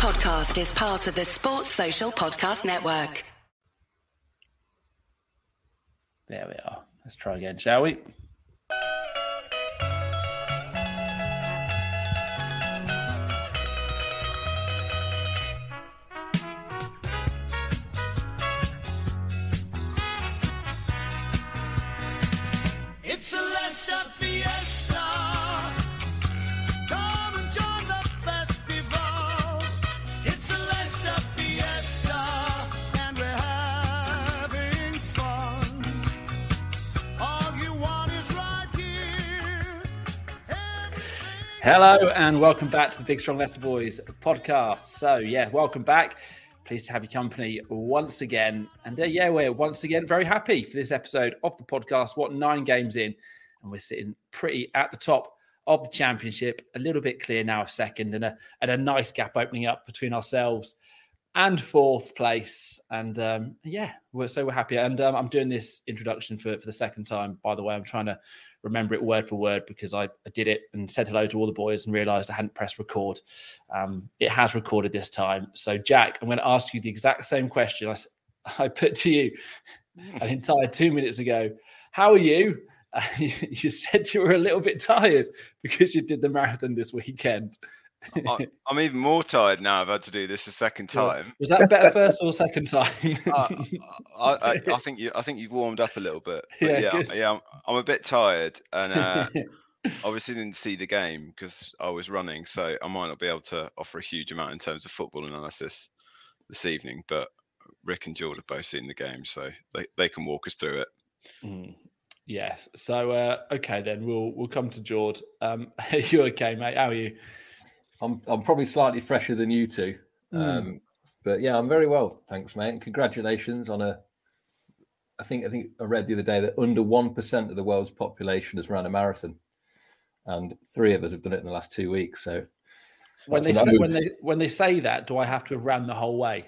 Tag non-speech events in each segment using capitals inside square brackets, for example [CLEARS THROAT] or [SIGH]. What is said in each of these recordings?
podcast is part of the Sports Social Podcast Network. There we are. Let's try again, shall we? Hello and welcome back to the Big Strong Leicester Boys podcast. So, yeah, welcome back. Pleased to have your company once again. And uh, yeah, we're once again very happy for this episode of the podcast. What nine games in, and we're sitting pretty at the top of the championship, a little bit clear now of second, and a and a nice gap opening up between ourselves and fourth place. And um, yeah, we're so we're happy. And um, I'm doing this introduction for for the second time. By the way, I'm trying to remember it word for word because I, I did it and said hello to all the boys and realised I hadn't pressed record. Um, it has recorded this time. So Jack, I'm going to ask you the exact same question I, [LAUGHS] I put to you an entire two minutes ago. How are you? Uh, [LAUGHS] you, you said you were a little bit tired because you did the marathon this weekend. I, [LAUGHS] I'm even more tired now. I've had to do this a second time. Was that better [LAUGHS] first or second time? Uh, I, I, I [LAUGHS] think you. I think you've warmed up a little bit. Yeah, yeah, yeah. I'm, I'm a bit tired, and uh, obviously didn't see the game because I was running, so I might not be able to offer a huge amount in terms of football analysis this evening. But Rick and George have both seen the game, so they, they can walk us through it. Mm, yes. So uh, okay, then we'll we'll come to George. Um, are you okay, mate? How are you? I'm I'm probably slightly fresher than you two, um, but yeah, I'm very well, thanks, mate. And congratulations on a. I think I think I read the other day that under one percent of the world's population has run a marathon, and three of us have done it in the last two weeks. So When they say, when they when they say that, do I have to have ran the whole way?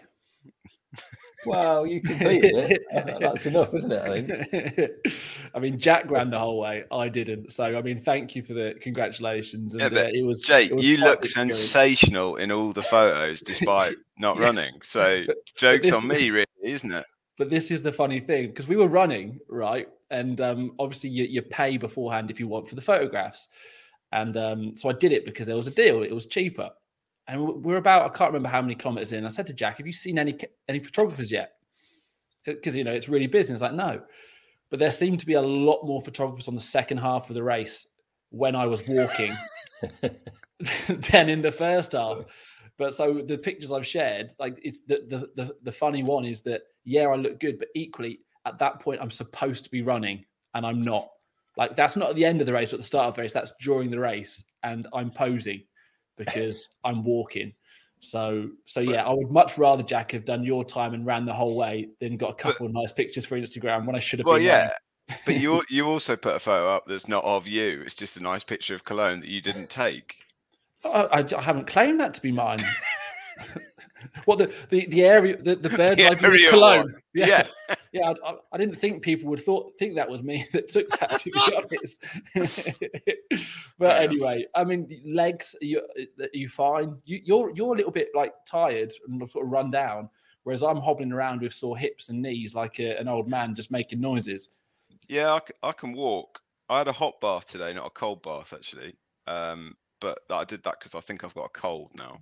[LAUGHS] well, you can [LAUGHS] beat it. That's enough, isn't it? I think. [LAUGHS] I mean, Jack ran the whole way. I didn't. So, I mean, thank you for the congratulations. And Yeah, but uh, it was Jake, it was you look experience. sensational in all the photos, [LAUGHS] despite not Yes. running. So But- jokes this- on me, really, isn't it? But this is the funny thing because we were running right, and um, obviously you, you pay beforehand if you want for the photographs, and um, so I did it because there was a deal. It was cheaper, and we- we're about I can't remember how many kilometers in. I said to Jack, "Have you seen any any photographers yet?" Because you know it's really busy. It's like no, but there seemed to be a lot more photographers on the second half of the race when I was walking [LAUGHS] [LAUGHS] than in the first half. But so the pictures I've shared, like it's the, the the the funny one is that yeah, I look good, but equally at that point I'm supposed to be running and I'm not. Like that's not at the end of the race or at the start of the race, that's during the race, and I'm posing because I'm walking. So so yeah, I would much rather Jack have done your time and ran the whole way than got a couple of nice pictures for Instagram when I should have Well, yeah. But you [LAUGHS] you also put a photo up that's not of you. It's just a nice picture of Cologne that you didn't take. I, I, I haven't claimed that to be mine. [LAUGHS] what the, the the area the, the [LAUGHS] bird's The eye view of area Cologne? one. Yeah, Yeah. [LAUGHS] yeah. I, I- didn't think people would thought think that was me [LAUGHS] that took that. To be honest, but enough. anyway, I mean, legs. You you fine? You, you're you're a little bit like tired and sort of run down, whereas I'm hobbling around with sore hips and knees like a, an old man just making noises. Yeah, I, c- I can walk. I had a hot bath today, not a cold bath actually. Um, but I did that because I think I've got a cold now.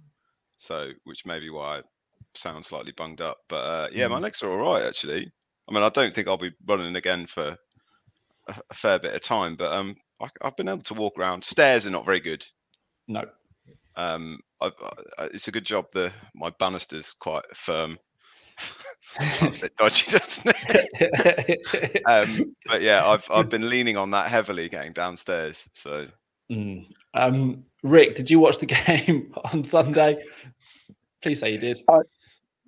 So, which may be why I sound slightly bunged up. But uh, yeah, my legs are all right actually. I mean, I don't think I'll be running again for a, a fair bit of time, but um, I, I've been able to walk around. Stairs are not very good. No, Um, I, I, it's a good job. The my banister's quite firm. [LAUGHS] Dodgy, doesn't it? [LAUGHS] um, but yeah, I've I've been leaning on that heavily getting downstairs. So Mm. Um, Rick, did you watch the [LAUGHS] game on Sunday? Please say you did.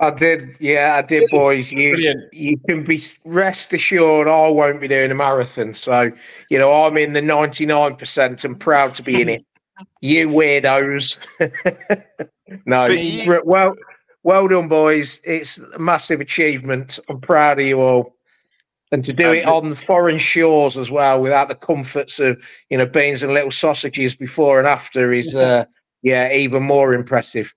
I did, yeah, I did, Good. boys. You Brilliant. you can be rest assured I won't be doing a marathon. So, you know, I'm in the 99% and proud to be in it. [LAUGHS] You weirdos. [LAUGHS] no, But you- well, well done, boys. It's a massive achievement. I'm proud of you all. And to do Um, it on foreign shores as well, without the comforts of you know beans and little sausages before and after, is [LAUGHS] uh, yeah even more impressive.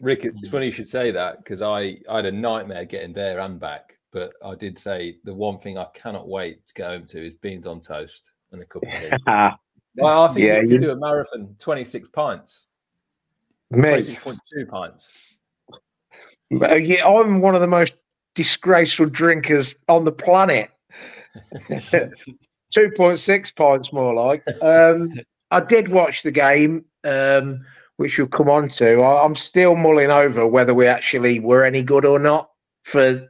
Rick, it's funny you should say that because I, I had a nightmare getting there and back. But I did say the one thing I cannot wait to go home to is beans on toast and a cup of tea. [LAUGHS] Well, I think Yeah, you could do a marathon, 26 pints, mate, 26.2 pints. uh, yeah, I'm one of the most disgraceful drinkers on the planet. [LAUGHS] 2.6 pints more like. Um, I did watch the game, um, which we'll come on to. I'm still mulling over whether we actually were any good or not. For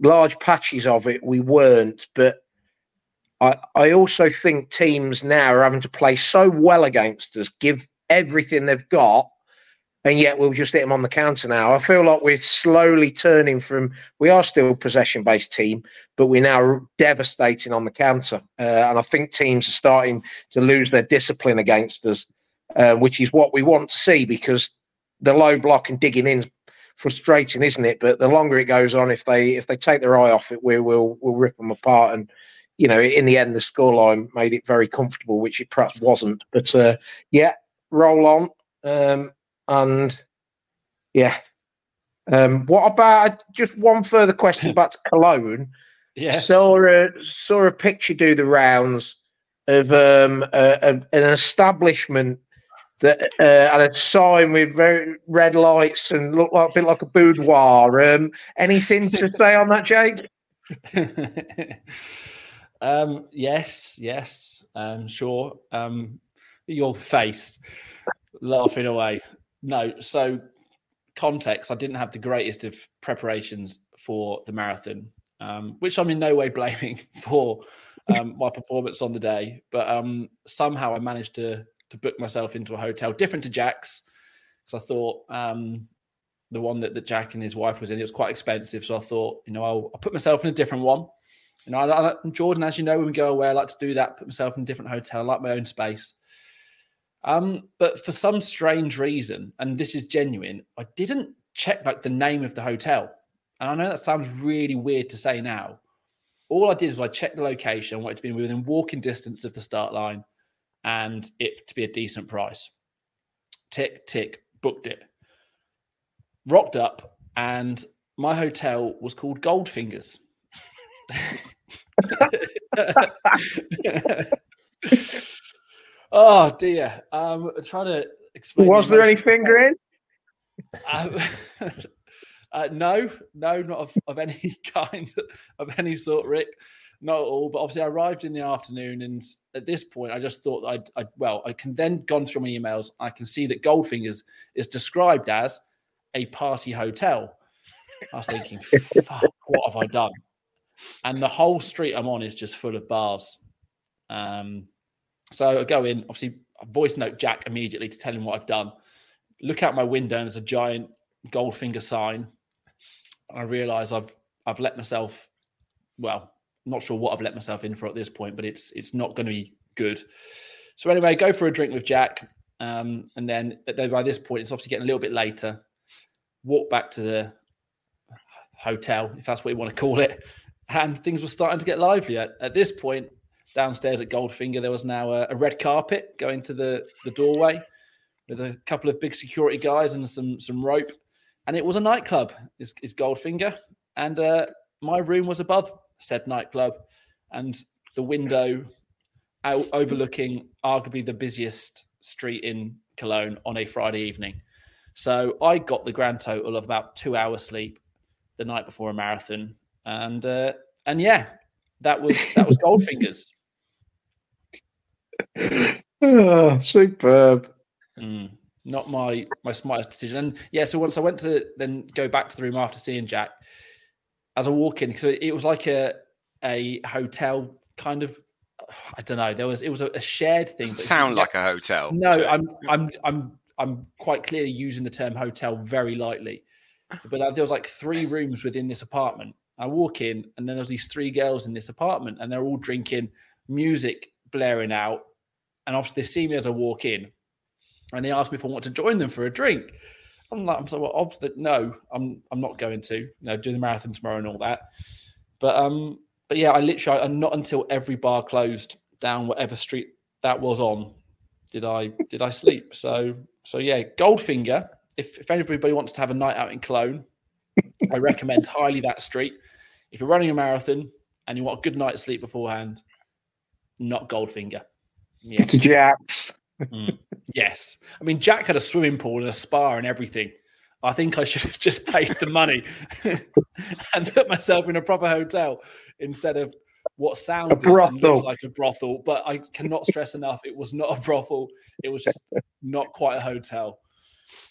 large patches of it, we weren't. But I, I also think teams now are having to play so well against us, give everything they've got, and yet we'll just hit them on the counter now. I feel like we're slowly turning from, we are still a possession based team, but we're now devastating on the counter. Uh, and I think teams are starting to lose their discipline against us, uh, which is what we want to see because the low block and digging in is frustrating, isn't it? But the longer it goes on, if they if they take their eye off it, we will we'll rip them apart. And you know, in the end, the scoreline made it very comfortable, which it perhaps wasn't. But uh, yeah, roll on. Um, and yeah. Um, what about just one further question [LAUGHS] about Cologne? Yes. Saw a saw a picture do the rounds of um, a, a, an establishment that uh, had a sign with very red lights and looked like a bit like a boudoir. Um, anything to say on that, Jake? [LAUGHS] um, yes, yes, um, sure. Um, your face laughing away. No, so context, I didn't have the greatest of preparations for the marathon, um, which I'm in no way blaming [LAUGHS] for um, my performance on the day. But um, somehow I managed to to book myself into a hotel different to Jack's because I thought um, the one that, that Jack and his wife was in, it was quite expensive. So I thought, you know, I'll, I'll put myself in a different one. You know, I, I, Jordan, as you know, when we go away, I like to do that, put myself in a different hotel, I like my own space. Um, but for some strange reason, and this is genuine, I didn't check like the name of the hotel. And I know that sounds really weird to say now. All I did is I checked the location, I wanted to be within walking distance of the start line and it to be a decent price. Tick, tick, booked it. Rocked up, and my hotel was called Goldfingers. [LAUGHS] oh dear. Um trying to explain. the Was there any fingering? Um, [LAUGHS] uh, no, no, not of, of any [LAUGHS] kind, of any sort, Rick. Not all. But obviously, I arrived in the afternoon, and at this point, I just thought I'd, I'd well, I can then gone through my emails. I can see that Goldfingers is described as a party hotel. I was thinking, [LAUGHS] fuck, what have I done? And the whole street I'm on is just full of bars. Um, so I go in, obviously, I voice note Jack immediately to tell him what I've done. Look out my window, and there's a giant Goldfinger sign. And I realise I've I've let myself, well, not sure what I've let myself in for at this point, but it's it's not going to be good. So anyway, go for a drink with Jack, um, and then by this point, it's obviously getting a little bit later. Walk back to the hotel, if that's what you want to call it, and things were starting to get lively. At, at this point, downstairs at Goldfinger, there was now a, a red carpet going to the the doorway with a couple of big security guys and some some rope, and it was a nightclub. Is is Goldfinger, and uh, my room was above said nightclub, and the window out overlooking arguably the busiest street in Cologne on a Friday evening. So I got the grand total of about two hours sleep the night before a marathon, and uh, and yeah, that was that was Goldfingers. Oh, [LAUGHS] superb. Mm, not my my smartest decision. And yeah, so once I went to then go back to the room after seeing Jack, as I walk in, because it was like a a hotel kind of. I don't know. There was it was a, a shared thing. Doesn't but if you sound like a hotel. No, I'm I'm I'm I'm quite clearly using the term hotel very lightly. But uh, there was like three rooms within this apartment. I walk in, and then there's these three girls in this apartment, and they're all drinking music blaring out. And obviously, they see me as I walk in, and they ask me if I want to join them for a drink. I'm like, I'm so obviously, no, I'm I'm not going to. You know, do the marathon tomorrow and all that. But um, but yeah, I literally, I, not until every bar closed down whatever street that was on, did I [LAUGHS] did I sleep. So so yeah, Goldfinger if, if anybody wants to have a night out in Cologne, I recommend highly that street. If you're running a marathon and you want a good night's sleep beforehand, not Goldfinger. Yeah. To Jacks. Mm. Yes. I mean, Jack had a swimming pool and a spa and everything. I think I should have [LAUGHS] just paid the money [LAUGHS] and put myself in a proper hotel instead of what sounded and brothel. looks like a brothel. But I cannot stress enough, it was not a brothel. It was just not quite a hotel.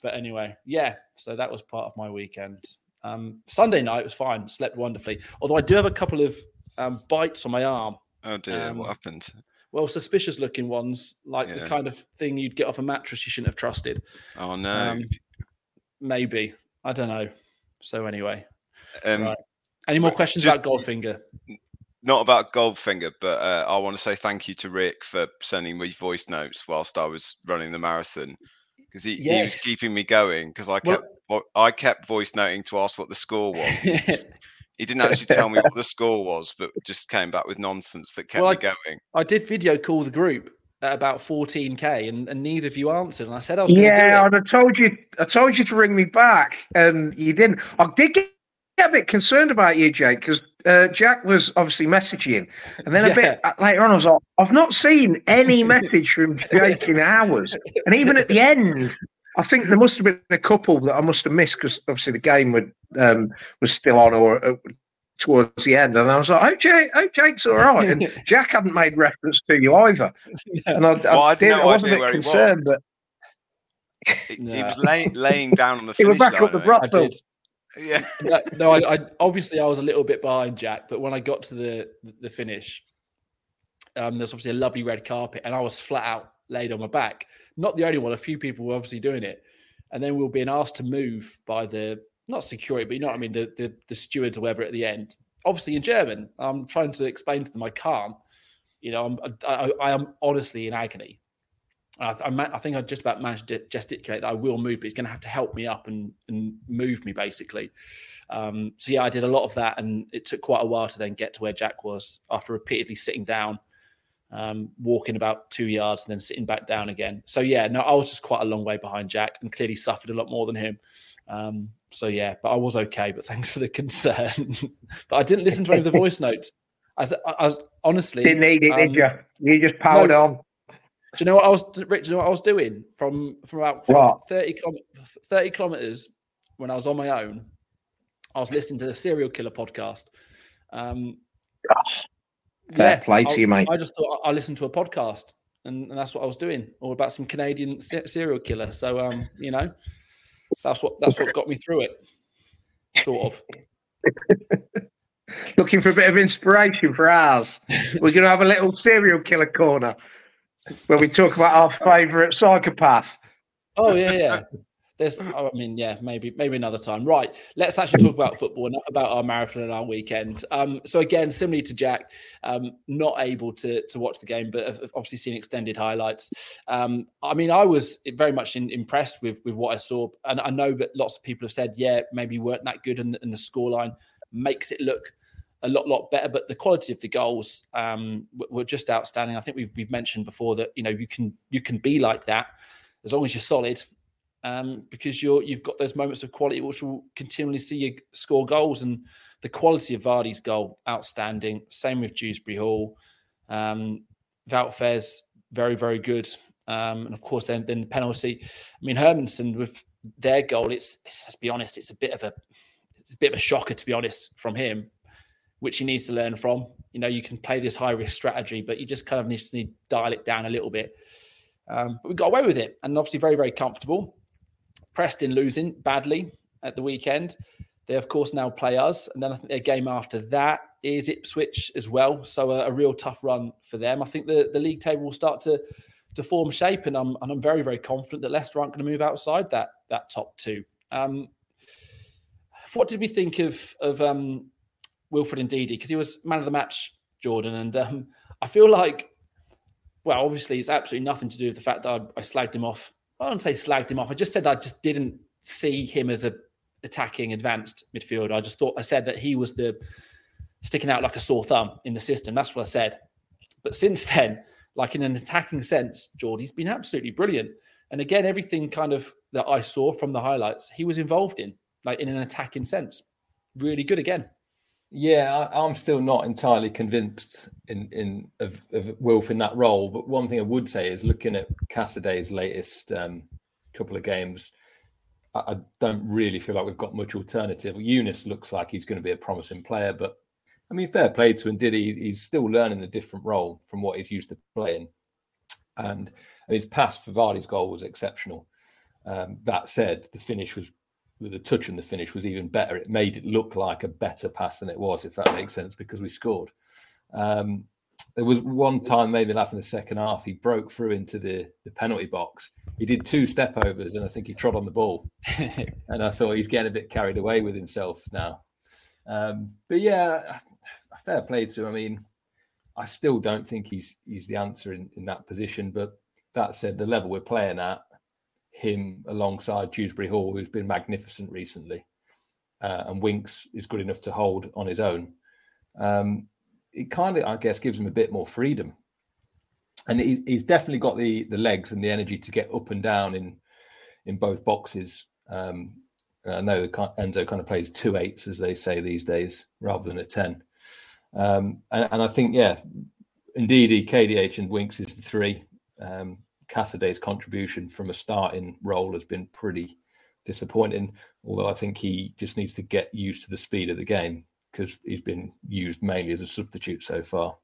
But anyway, yeah. So that was part of my weekend. Um, Sunday night was fine. Slept wonderfully. Although I do have a couple of um, bites on my arm. Oh dear, Um, what happened? Well, suspicious looking ones, like the kind of thing you'd get off a mattress you shouldn't have trusted. Oh no. Um, maybe. I don't know. So anyway, Um, right. any more questions just- about Goldfinger? not about Goldfinger, but uh, I want to say thank you to Rick for sending me voice notes whilst I was running the marathon because he, he was keeping me going because I kept vo- I kept voice noting to ask what the score was. [LAUGHS] He, well, just- he didn't actually tell me what the score was, but just came back with nonsense that kept Well, me I- going. I did video call the group at about 14k, and, and neither of you answered. And I said I was Yeah, do and I told you, I told you to ring me back, and you didn't. I did get, get a bit concerned about you, Jake, because uh, Jack was obviously messaging, and then a bit uh, later on, I was like, I've not seen any [LAUGHS] message from Jake in hours, and even at the end, I think there must have been a couple that I must have missed because obviously the game would um, was still on or. Uh, Towards the end, and I was like, "Oh, Jake, oh, Jake's all right." And [LAUGHS] Jack hadn't made reference to you either, [LAUGHS] it. and I, I, Well, I had did, no I was a idea bit where he was. concerned, but He, he was lay, laying down on the [LAUGHS] he was finish back up the line, brothel. Yeah, No, no I, I obviously I was a little bit behind Jack, but when I got to the the finish, um, there's obviously a lovely red carpet, and I was flat out laid on my back. Not the only one; a few people were obviously doing it, and then we were being asked to move by the not security, but you know what I mean, the the, the stewards or whatever at the end. Obviously in German. I'm trying to explain to them I can't. You know, I'm I, I, am honestly in agony. I, I, I think I just about managed to gesticulate that I will move, but he's going to have to help me up and, and move me basically. Um, so yeah, I did a lot of that, and it took quite a while to then get to where Jack was after repeatedly sitting down, um, walking about two yards, and then sitting back down again. So yeah, no, I was just quite a long way behind Jack, and clearly suffered a lot more than him. Um, so yeah, but I was okay. But [LAUGHS] thanks for the concern. [LAUGHS] but I didn't listen to any of the voice [LAUGHS] notes. I was, I was honestly Didn't need it, um, did you? You just powered on. do you know what I was, Rich? Do you know what I was doing from from about? 30, 30 kilometers when I was on my own? I was listening to the Serial Killer podcast. Um, Fair play to I, you, mate. I just thought I I listened to a podcast, and, and that's what I was doing, all about some Canadian se- serial killer. So, um, you know, that's what that's what got me through it, sort of. [LAUGHS] Looking for a bit of inspiration for ours. We're going to have a little serial killer corner where we talk about our favourite psychopath. Oh yeah, yeah. There's, I mean, yeah, maybe, maybe another time. Right. Let's actually talk about football, not about our marathon and our weekend. Um, so again, similarly to Jack, um, not able to to watch the game, but have obviously seen extended highlights. Um, I mean, I was very much in, impressed with with what I saw, and I know that lots of people have said, yeah, maybe weren't that good, and, and the scoreline makes it look a lot, lot better. But the quality of the goals um, were just outstanding. I think we've we've mentioned before that you know you can you can be like that as long as you're solid um, because you're you've got those moments of quality which will continually see you score goals and the quality of Vardy's goal outstanding. Same with Dewsbury Hall, um, very very good, um, and of course then then the penalty. I mean Hermansen with their goal, it's, it's let's be honest, it's a bit of a it's a bit of a shocker to be honest from him, which he needs to learn from. You know, you can play this high risk strategy, but you just kind of need to dial it down a little bit. Um, but we got away with it, and obviously very very comfortable. Preston losing badly at the weekend. They, of course, now play us. And then I think their game after that is Ipswich as well. So a, a real tough run for them. I think the, the league table will start to to form shape, and I'm and I'm very very confident that Leicester aren't going to move outside that that top two. Um, what did we think of of um, Wilfred Ndidi? Because he was man of the match, Jordan, and um, I feel like, well, obviously it's absolutely nothing to do with the fact that I, I slagged him off I don't say slagged him off. I just said I just didn't see him as a attacking advanced midfielder. I just thought I said that he was the sticking out like a sore thumb in the system. That's what I said. But since [LAUGHS] then, like in an attacking sense, Geordie's been absolutely brilliant. And again, everything kind of that I saw from the highlights, he was involved in, like in an attacking sense. Really good again. Yeah, I, I'm still not entirely convinced in in of, of Wilf in that role. But one thing I would say is looking at Casadei's latest um, couple of games, I, I don't really feel like we've got much alternative. Yunus looks like he's going to be a promising player, but I mean, fair play to him. Did he? He's still learning a different role from what he's used to playing, and, and his pass for Vardy's goal was exceptional. Um, that said, the finish was the touch and the finish was even better. It made it look like a better pass than it was, if that makes sense, because we scored. Um, there was one time made me laugh in the second half. He broke through into the, the penalty box. He did two step overs, and I think he trod on the ball. [LAUGHS] and I thought he's getting a bit carried away with himself now. Um, but yeah, a fair play to him. I mean, I still don't think he's he's the answer in, in that position. But that said, the level we're playing at, him alongside Dewsbury Hall, who's been magnificent recently, uh, and Winks is good enough to hold on his own. Um, it kind of, I guess, gives him a bit more freedom, and he, he's definitely got the the legs and the energy to get up and down in in both boxes. Um, I know Enzo kind of plays two eights, as they say these days, rather than a ten. Um, and, and, I think, yeah, indeed, KDH and Winks is the three. Um, Casadei's contribution from a starting role has been pretty disappointing. Although I think he just needs to get used to the speed of the game because he's been used mainly as a substitute so far.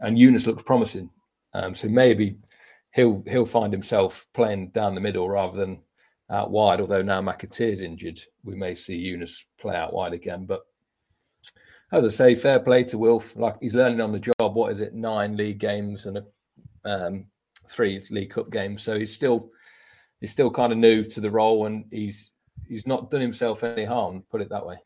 And Yunus looks promising, um, so maybe he'll he'll find himself playing down the middle rather than out wide. Although now McAteer's injured, we may see Yunus play out wide again. But as I say, fair play to Wilf. Like he's learning on the job. What is it? Nine league games and a, um, three League Cup games. So he's still he's still kind of new to the role, and he's he's not done himself any harm. Put it that way.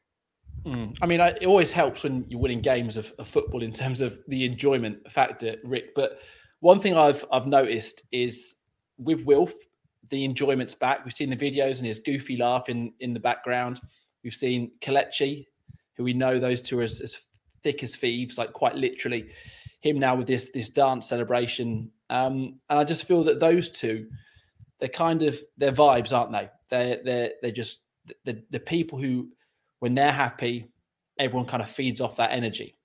Mm. I mean, I, it always helps when you're winning games of, of, football in terms of the enjoyment factor, Rick. But one thing I've I've noticed is with Wilf, the enjoyment's back. We've seen the videos and his goofy laugh in in the background. We've seen Kelechi, who we know those two are as, as thick as thieves, like quite literally. Him now with this this dance celebration, um, and I just feel that those two, they're kind of their vibes, aren't they? They're they're they're just the the people who, when they're happy, everyone kind of feeds off that energy.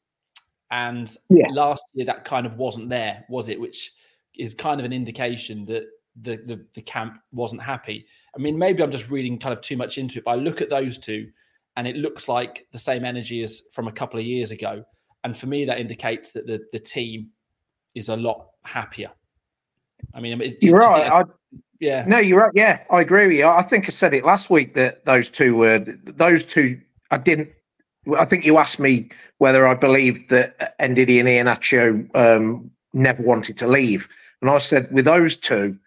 And yeah. last year that kind of wasn't there, was it? Which is kind of an indication that the, the the camp wasn't happy. I mean, maybe I'm just reading kind of too much into it, but I look at those two and it looks like the same energy as from a couple of years ago. And for me, that indicates that the the team is a lot happier. I mean, it, you're right. I, yeah. No, you're right. Yeah, I agree with you. I think I said it last week that those two were those two. I didn't. I think you asked me whether I believed that Ndidi and Iheanacho um, never wanted to leave, and I said with those two,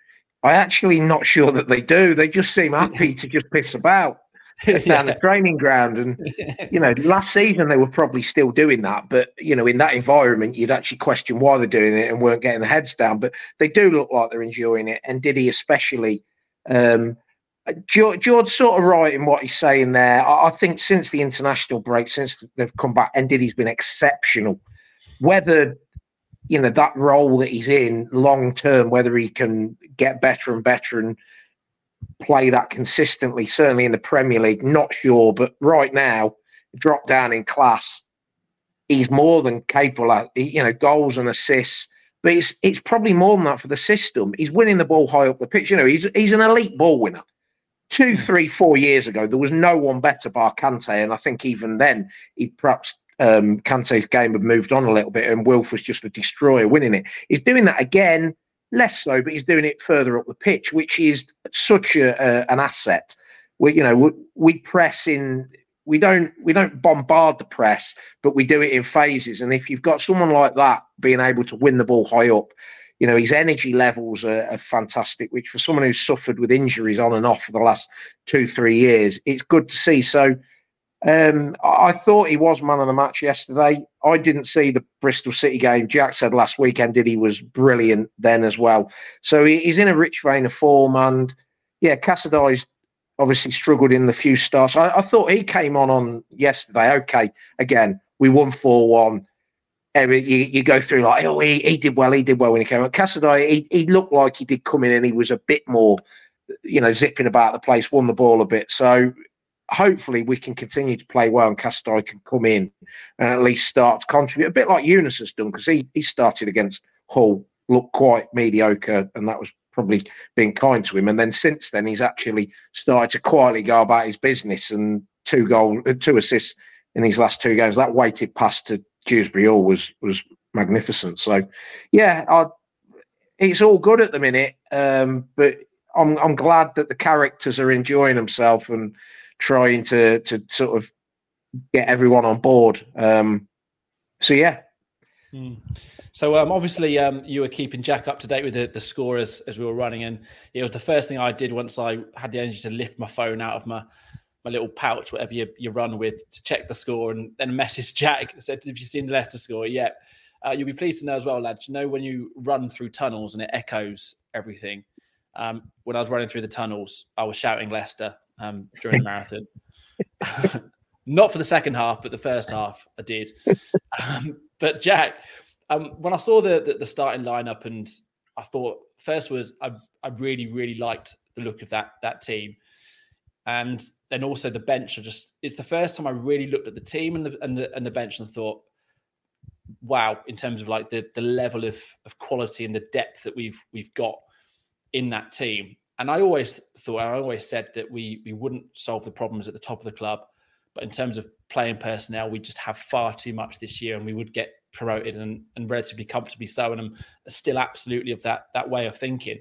I actually not sure that they do. They just seem happy to just piss about [LAUGHS] down yeah. the training ground. And [LAUGHS] you know, last season they were probably still doing that, but you know, in that environment, you'd actually question why they're doing it and weren't getting the heads down. But they do look like they're enjoying it, and Diddy especially. Um, George, George sort of right in what he's saying there. I, I think since the international break, since they've come back, and Diddy's been exceptional. Whether you know that role that he's in long term, whether he can get better and better and play that consistently, certainly in the Premier League. Not sure, but right now, drop down in class, he's more than capable. Of, you know, goals and assists. But it's it's probably more than that for the system. He's winning the ball high up the pitch. You know, he's he's an elite ball winner. Two, hmm. three, four years ago, there was no one better bar Kante, and I think even then, he perhaps um, Kante's game had moved on a little bit, and Wilf was just a destroyer winning it. He's doing that again less so, but he's doing it further up the pitch, which is such a, a an asset. We, you know, we, we press in. We don't we don't bombard the press, but we do it in phases. And if you've got someone like that being able to win the ball high up, you know his energy levels are, are, fantastic. Which for someone who's suffered with injuries on and off for the last two three years, it's good to see. So um, I thought he was man of the match yesterday. I didn't see the Bristol City game. Jack said last weekend did he was brilliant then as well. So he's in a rich vein of form, and yeah, Casadei's obviously struggled in the few starts. I, I thought he came on on yesterday. Okay, again we won four one. You, you go through like, oh, he, he did well, he did well when he came on. Casadei, he, he looked like he did come in and he was a bit more you know, zipping about the place, won the ball a bit. So hopefully we can continue to play well and Casadei can come in and at least start to contribute a bit like Yunus has done because he, he started against Hull, looked quite mediocre, and that was probably being kind to him. And then since then, he's actually started to quietly go about his business and two goal, uh, two assists in these last two games. That weighted pass to Dewsbury Hall was was magnificent. So, yeah, I, it's all good at the minute. Um, but I'm I'm glad that the characters are enjoying themselves and trying to to sort of get everyone on board. Um, so yeah, Mm. So um, obviously um, you were keeping Jack up to date with the, the score as, as we were running, and it was the first thing I did once I had the energy to lift my phone out of my my little pouch, whatever you, you run with, to check the score, and then message [LAUGHS] Jack said, "Have you seen the Leicester score yet?" Uh, you'll be pleased to know as well, lads. You know when you run through tunnels and it echoes everything. Um, when I was running through the tunnels, I was shouting Leicester um, during the marathon. [LAUGHS] Not for the second half, but the first half I did. Um, but Jack, um, when I saw the, the the starting lineup, and I thought first was I I really really liked the look of that that team, and then also the bench. I just it's the first time I really looked at the team and the and the and the bench and thought, wow, in terms of like the the level of of quality and the depth that we've we've got in that team. And I always thought, I always said that we we wouldn't solve the problems at the top of the club, but in terms of playing personnel, we just have far too much this year, and we would get promoted and, and relatively comfortably so. And I'm still absolutely of that that way of thinking.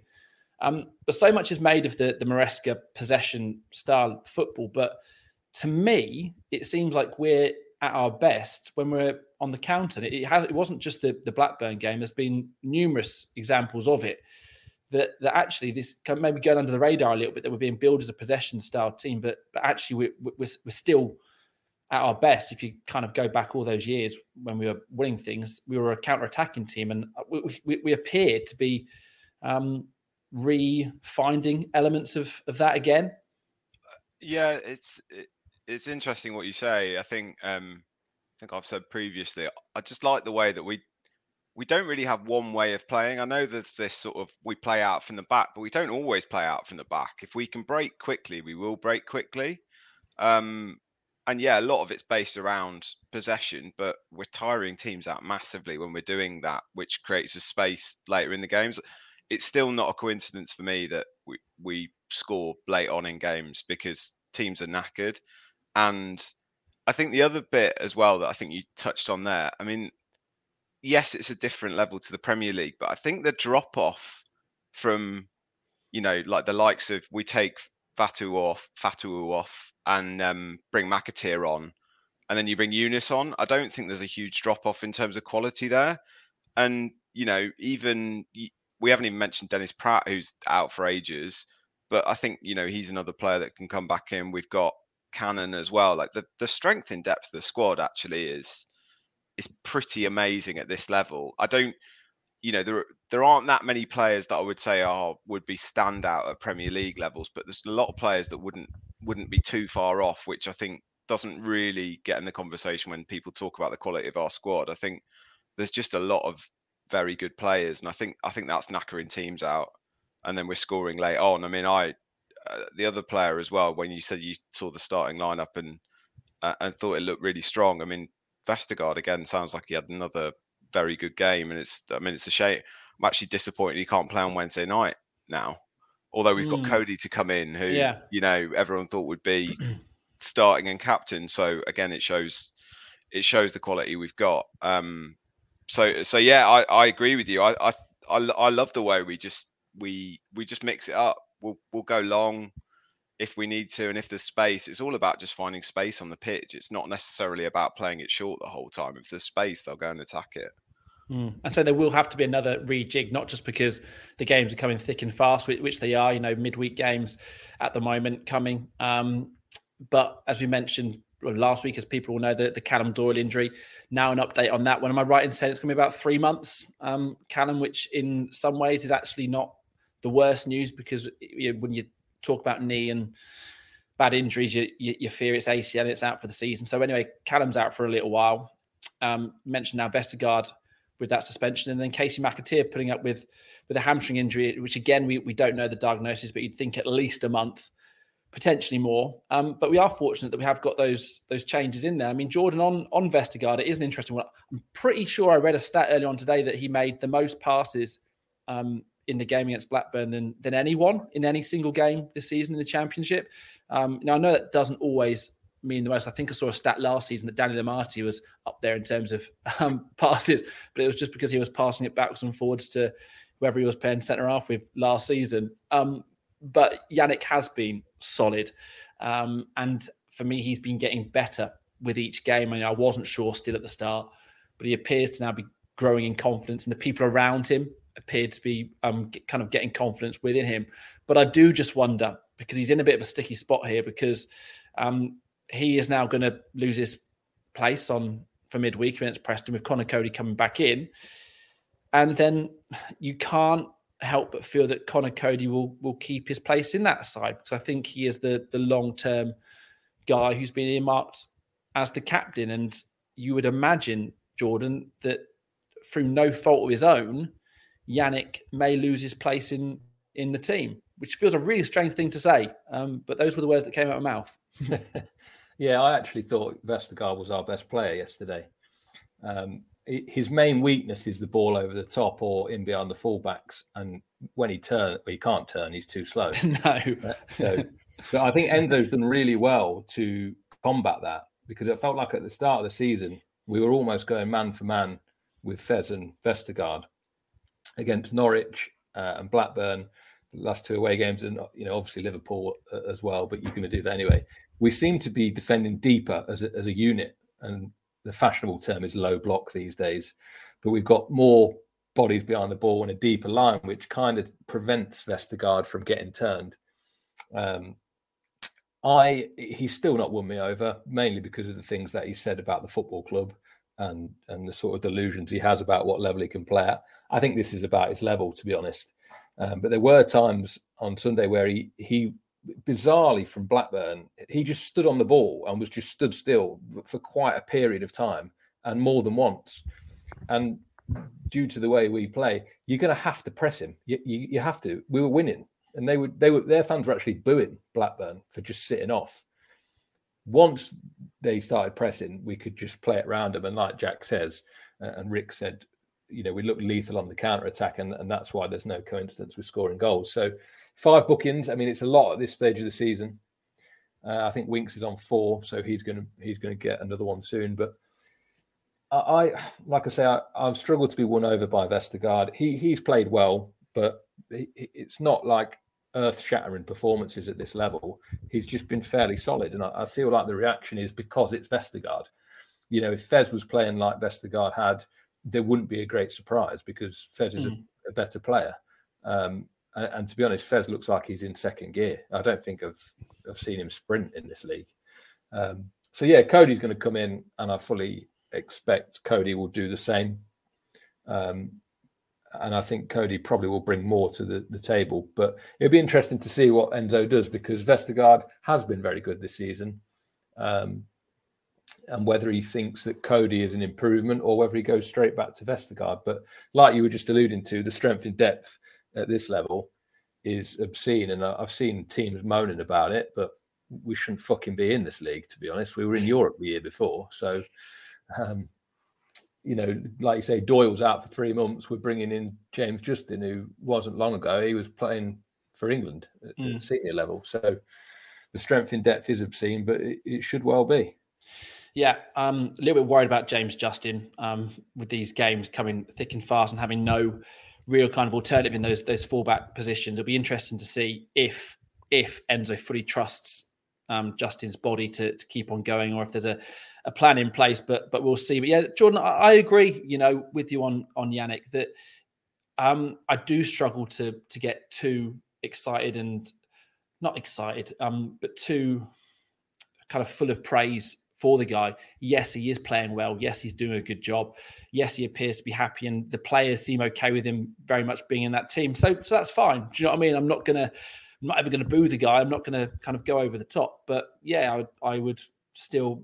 Um, but so much is made of the the Maresca possession style football. But to me, it seems like we're at our best when we're on the counter. It, has, it wasn't just the, the Blackburn game. There's been numerous examples of it that that actually this maybe going under the radar a little bit that we're being billed as a possession style team, but but actually we're, we're, we're still at our best. If you kind of go back all those years when we were winning things, we were a counter attacking team, and we, we, we appeared to be um, re-finding elements of of that again. Yeah, it's it, it's interesting what you say. I think um, I think I've said previously. I just like the way that we we don't really have one way of playing. I know there's this sort of we play out from the back, but we don't always play out from the back. If we can break quickly, we will break quickly. Um, and yeah, a lot of it's based around possession, but we're tiring teams out massively when we're doing that, which creates a space later in the games. It's still not a coincidence for me that we, we score late on in games because teams are knackered. And I think the other bit as well that I think you touched on there, I mean, yes, it's a different level to the Premier League, but I think the drop off from, you know, like the likes of we take Fatawu off, Fatawu off, and um, bring McAteer on, and then you bring Yunus on. I don't think there's a huge drop off in terms of quality there. And you know, even we haven't even mentioned Dennis Praet, who's out for ages, but I think you know he's another player that can come back in. We've got Cannon as well. Like the the strength in depth of the squad actually is is pretty amazing at this level. I don't, you know, there there aren't that many players that I would say are would be standout at Premier League levels, but there's a lot of players that wouldn't wouldn't be too far off, which I think doesn't really get in the conversation when people talk about the quality of our squad. I think there's just a lot of very good players, and I think I think that's knackering teams out. And then we're scoring late on. I mean, I uh, the other player as well. When you said you saw the starting lineup and uh, and thought it looked really strong. I mean, Vestergaard again sounds like he had another very good game, and it's I mean it's a shame. I'm actually disappointed he can't play on Wednesday night now. Although we've got Mm. Coady to come in, who Yeah. you know everyone thought would be [CLEARS THROAT] starting and captain. So again, it shows it shows the quality we've got. Um, so so yeah, I, I agree with you. I, I I I love the way we just we we just mix it up. We'll we'll go long if we need to, and if there's space. It's all about just finding space on the pitch. It's not necessarily about playing it short the whole time. If there's space, they'll go and attack it. Mm. And so there will have to be another rejig, not just because the games are coming thick and fast, which, they are, you know, midweek games at the moment coming. Um, but as we mentioned last week, as people will know, the, the Callum Doyle injury, now an update on that one. Am I right in saying it's going to be about three months, um, Callum, which in some ways is actually not the worst news because when you talk about knee and bad injuries, you, you, you fear it's ACL, it's out for the season. So anyway, Callum's out for a little while. Um, mentioned now Vestergaard with that suspension, and then Kasey McAteer putting up with with a hamstring injury, which again we we don't know the diagnosis, but you'd think at least a month, potentially more. Um, but we are fortunate that we have got those those changes in there. I mean, Jordan on on Vestergaard, it is an interesting one. I'm pretty sure I read a stat earlier on today that he made the most passes um, in the game against Blackburn than than anyone in any single game this season in the championship. Um, now I know that doesn't always mean the most. I think I saw a stat last season that Daniel Amartey was up there in terms of [LAUGHS] um, passes, but it was just because he was passing it backwards and forwards to whoever he was playing centre half with last season. Um, but Jannik has been solid, um, and for me, he's been getting better with each game. I mean, I wasn't sure still at the start, but he appears to now be growing in confidence, and the people around him appear to be um, kind of getting confidence within him. But I do just wonder because he's in a bit of a sticky spot here because um, he is now going to lose his place on for midweek against Preston with Connor Coady coming back in, and then you can't help but feel that Connor Coady will will keep his place in that side because I think he is the the long term guy who's been earmarked as the captain, and you would imagine Jordan that through no fault of his own, Jannik may lose his place in in the team, which feels a really strange thing to say. Um, but those were the words that came out of my mouth. [LAUGHS] [LAUGHS] Yeah, I actually thought Vestergaard was our best player yesterday. Um, his main weakness is the ball over the top or in behind the fullbacks, and when he turns, well, he can't turn; he's too slow. [LAUGHS] no, Uh, So, but I think Enzo's done really well to combat that because it felt like at the start of the season we were almost going man for man with Faes and Vestergaard against Norwich uh, and Blackburn, the last two away games, and you know obviously Liverpool uh, as well. But you're going to do that anyway. We seem to be defending deeper as a, as a unit, and the fashionable term is low block these days. But we've got more bodies behind the ball and a deeper line, which kind of prevents Vestergaard from getting turned. Um, I he's still not won me over, mainly because of the things that he said about the football club and and the sort of delusions he has about what level he can play at. I think this is about his level, to be honest. Um, but there were times on Sunday where he he bizarrely from Blackburn, he just stood on the ball and was just stood still for quite a period of time and more than once. And due to the way we play, you're going to have to press him. You, you, you have to. We were winning, and they would they were their fans were actually booing Blackburn for just sitting off. Once they started pressing, we could just play it around them. And like Jack says, uh, and Rick said, you know, we look lethal on the counter attack, and, and that's why there's no coincidence with scoring goals. So five bookings. I mean, it's a lot at this stage of the season. Uh, I think Winks is on four, so he's going to he's going to get another one soon. But I, I like I say, I, I've struggled to be won over by Vestergaard. He he's played well, but it's not like earth-shattering performances at this level. He's just been fairly solid, and I, I feel like the reaction is because it's Vestergaard. You know, if Faes was playing like Vestergaard had, there wouldn't be a great surprise because Faes is a, a better player. Um, and, and to be honest, Fez looks like he's in second gear. I don't think I've I've seen him sprint in this league. Um, so yeah, Coady's going to come in, and I fully expect Coady will do the same. Um, and I think Coady probably will bring more to the, the table. But it'll be interesting to see what Enzo does because Vestergaard has been very good this season. Um, and whether he thinks that Coady is an improvement or whether he goes straight back to Vestergaard. But like you were just alluding to, the strength in depth at this level is obscene. And I've seen teams moaning about it, but we shouldn't fucking be in this league, to be honest. We were in Europe the year before. So, um, you know, like you say, Doyle's out for three months. We're bringing in James Justin, who wasn't long ago. He was playing for England at, Mm. senior level. So the strength in depth is obscene, but it, it should well be. Yeah, um, a little bit worried about James Justin um, with these games coming thick and fast and having no real kind of alternative in those those fallback positions. It'll be interesting to see if if Enzo fully trusts um, Justin's body to, to keep on going, or if there's a, a plan in place. But but we'll see. But yeah, Jordan, I, I agree. You know, with you on on Jannik that um, I do struggle to to get too excited and not excited, um, but too kind of full of praise for the guy. Yes, he is playing well. Yes, he's doing a good job. Yes, he appears to be happy, and the players seem okay with him very much being in that team. So, so that's fine. Do you know what I mean? I'm not gonna, I'm not ever gonna boo the guy. I'm not gonna kind of go over the top. But yeah, I I would still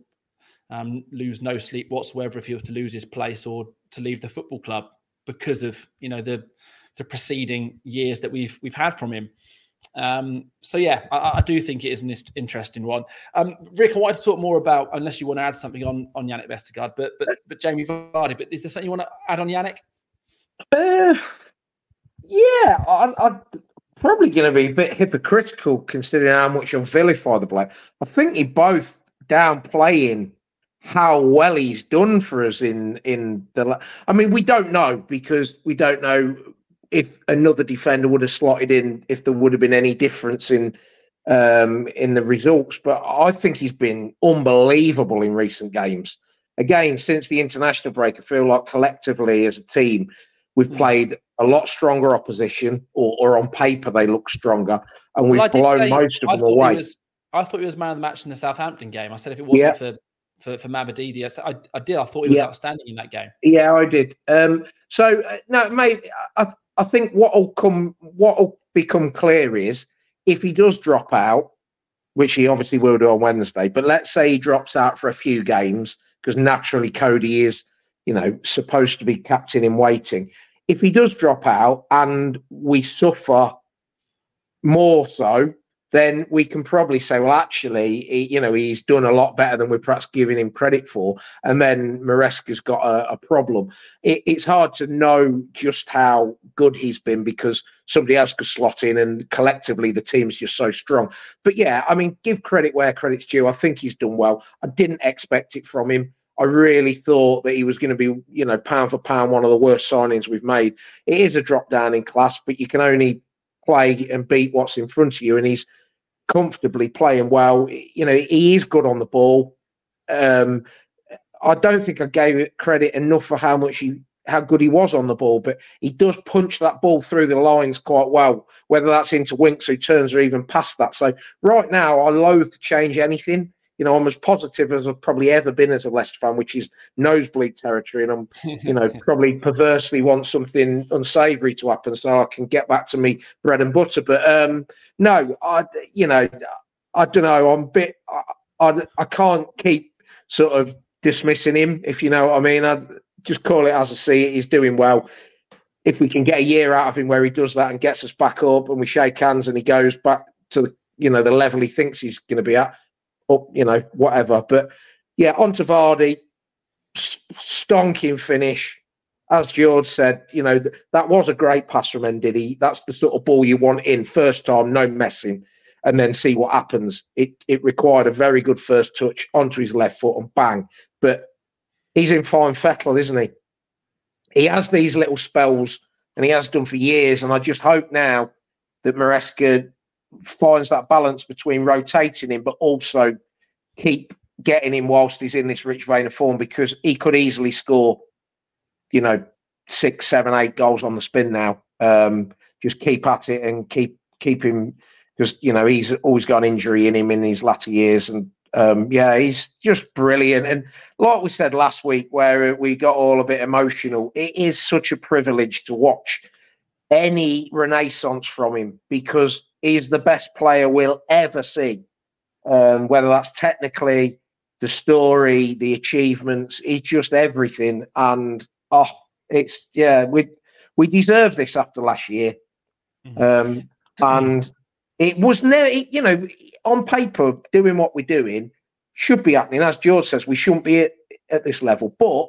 um, lose no sleep whatsoever if he was to lose his place or to leave the football club because of you know the the preceding years that we've we've had from him. Um, so yeah, I, I, do think it is an interesting one. Um, Rick, I wanted to talk more about, unless you want to add something on on Jannik Vestergaard, but but but Jamie Vardy. But is there something you want to add on Jannik? Uh, yeah, I, I'm probably going to be a bit hypocritical considering how much I vilify the player. I think he both downplaying how well he's done for us in in the. I mean, we don't know because we don't know if another defender would have slotted in if there would have been any difference in um in the results. But I think he's been unbelievable in recent games. Again, since the international break, I feel like collectively as a team, we've Mm. played a lot stronger opposition, or, or on paper they look stronger, and we've Well, blown say- most of I them away. was- I thought he was man of the match in the Southampton game. I said if it wasn't Yeah. for for for Mavididi, I, I, did. I thought he was Yeah. outstanding in that game. Yeah, I did. Um, so uh, no, maybe I, I think what'll come, what'll become clear is if he does drop out, which he obviously will do on Wednesday. But let's say he drops out for a few games because naturally Coady is, you know, supposed to be captain in waiting. If he does drop out and we suffer more so, then we can probably say, well, actually, he, you know, he's done a lot better than we're perhaps giving him credit for. And then Maresca's got a, a problem. It, it's hard to know just how good he's been because somebody else could slot in, and collectively the team's just so strong. But yeah, I mean, give credit where credit's due. I think he's done well. I didn't expect it from him. I really thought that he was going to be, you know, pound for pound, one of the worst signings we've made. It is a drop down in class, but you can only play and beat what's in front of you. And he's comfortably playing well. You know, he is good on the ball. Um, I don't think I gave it credit enough for how much he, how good he was on the ball, but he does punch that ball through the lines quite well, whether that's into Winks who turns or even past that. So right now, I loathe to change anything. You know, I'm as positive as I've probably ever been as a Leicester fan, which is nosebleed territory, and I'm you know, [LAUGHS] probably perversely want something unsavoury to happen so I can get back to me bread and butter. But um, no, I, you know, I don't know. I'm a bit, I, I, I can't keep sort of dismissing him, if you know what I mean. I'd just call it as I see it. He's doing well. If we can get a year out of him where he does that and gets us back up and we shake hands and he goes back to the, you know, the level he thinks he's going to be at, up, you know, whatever. But yeah, on to Vardy stonking finish. As George said, you know, th- that was a great pass from Ndidi. That's the sort of ball you want in first time, no messing, and then see what happens. It it required a very good first touch onto his left foot and bang. But he's in fine fettle, isn't he? He has these little spells and he has done for years. And I just hope now that Maresca finds that balance between rotating him, but also keep getting him whilst he's in this rich vein of form because he could easily score, you know, six, seven, eight goals on the spin now. Um, just keep at it and keep keep him because you know he's always got an injury in him in his latter years and um, yeah, he's just brilliant. And like we said last week, where we got all a bit emotional, it is such a privilege to watch any renaissance from him because he's the best player we'll ever see. Um, whether that's technically the story, the achievements, it's just everything. And oh, it's yeah, we we deserve this after last year. Um, and it was never, you know, on paper, doing what we're doing should be happening. As George says, we shouldn't be at, at this level. But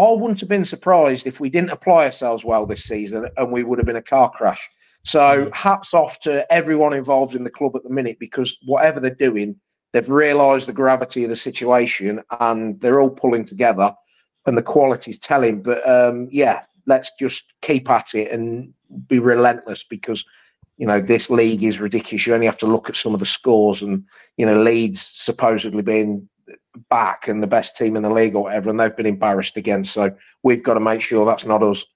I wouldn't have been surprised if we didn't apply ourselves well this season and we would have been a car crash. So hats off to everyone involved in the club at the minute because whatever they're doing, they've realised the gravity of the situation and they're all pulling together and the quality's telling. But um, yeah, let's just keep at it and be relentless because you know this league is ridiculous. You only have to look at some of the scores and you know Leeds supposedly being back and the best team in the league or whatever, and they've been embarrassed again. So we've got to make sure that's not us.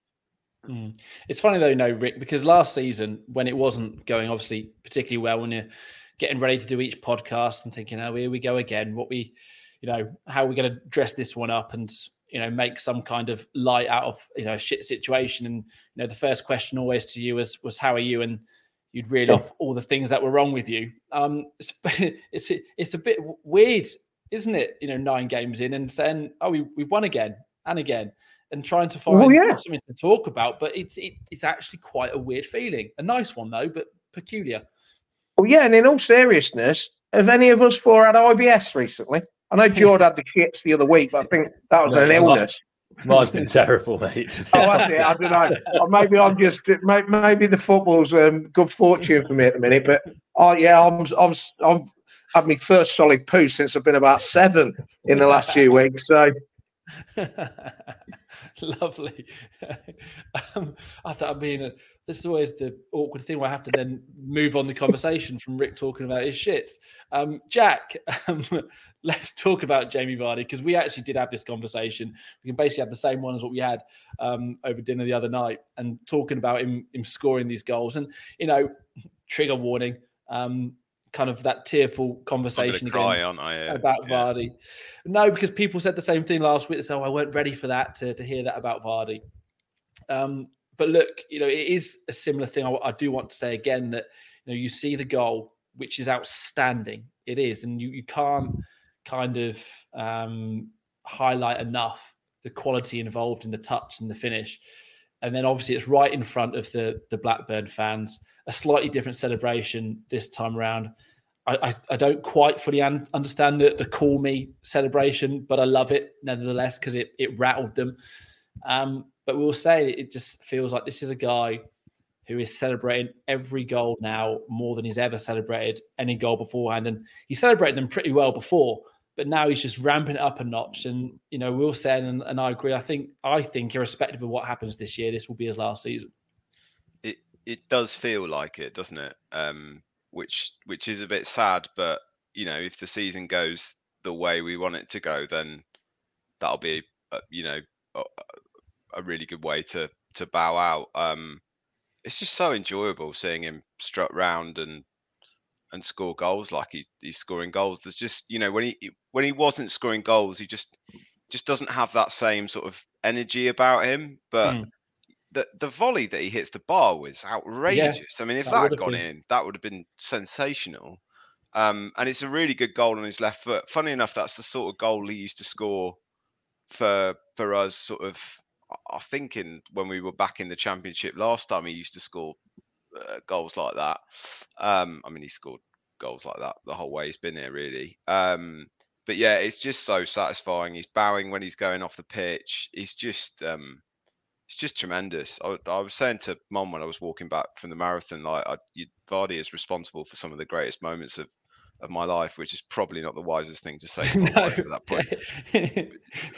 Mm. It's funny though, you know, Rick, because last season when it wasn't going obviously particularly well, when you're getting ready to do each podcast and thinking, oh, here we go again. What we, you know, how are we going to dress this one up and you know make some kind of light out of you know a shit situation? And you know, the first question always to you was was how are you? And you'd reel Yeah. off all the things that were wrong with you. Um, it's [LAUGHS] it's it's a bit weird isn't it? You know, nine games in and saying, "Oh, we, we've won again and again," and trying to find Well, yeah. something to talk about. But it's it, it's actually quite a weird feeling. A nice one though, but peculiar. Well, yeah, and in all seriousness, have any of us four had IBS recently? I know [LAUGHS] George had the shits the other week, but I think that was No, an it was like- illness. Mine's been terrible, mate. [LAUGHS] Oh, that's it. I don't know. Or maybe I'm just maybe the football's um, good fortune for me at the minute. But oh yeah, I'm I'm I've had my first solid poo since I've been about seven in the last few weeks. So [LAUGHS] [LAUGHS] Lovely. [LAUGHS] um, I, I mean, uh, this is always the awkward thing where I have to then move on the conversation from Rick talking about his shits. Um, Jack, [LAUGHS] um, let's talk about Jamie Vardy because we actually did have this conversation. We can basically have the same one as what we had um, over dinner the other night and talking about him, him scoring these goals. And, you know, trigger warning, um, kind of that tearful conversation cry, again aren't I? About yeah. Vardy. No, because people said the same thing last week. So I weren't ready for that to, to hear that about Vardy. Um, but look, you know, it is a similar thing. I, I do want to say again that you know you see the goal, which is outstanding. It is, and you you can't kind of um, highlight enough the quality involved in the touch and the finish. And then obviously it's right in front of the the Blackburn fans. A slightly different celebration this time around. I, I, I don't quite fully un- understand the, the call me celebration, but I love it nevertheless because it, it rattled them. Um, but we'll say it just feels like this is a guy who is celebrating every goal now more than he's ever celebrated any goal beforehand. And he celebrated them pretty well before, but now he's just ramping it up a notch. And you know, we'll say, and, and I agree. I think I think irrespective of what happens this year, this will be his last season. it it does feel like it, doesn't it? Um, which which is a bit sad, but you know, if the season goes the way we want it to go, then that'll be uh, you know a, a really good way to to bow out. Um, it's just so enjoyable seeing him strut round and and score goals like he's he's scoring goals. There's just you know when he when he wasn't scoring goals, he just just doesn't have that same sort of energy about him. But Mm. the the volley that he hits the bar was outrageous. I mean, if that that, had gone been- in, that would have been sensational. Um, and it's a really good goal on his left foot. Funny enough, that's the sort of goal he used to score for for us. Sort of, I think in when we were back in the championship last time, he used to score uh, goals like that. Um, I mean, he scored goals like that the whole way he's been here, really. Um, but yeah, it's just so satisfying. He's bowing when he's going off the pitch. He's just, um, it's just tremendous. I, I was saying to mom when I was walking back from the marathon, like I, you, Vardy is responsible for some of the greatest moments of, of my life, which is probably not the wisest thing to say to [LAUGHS] my wife at that point.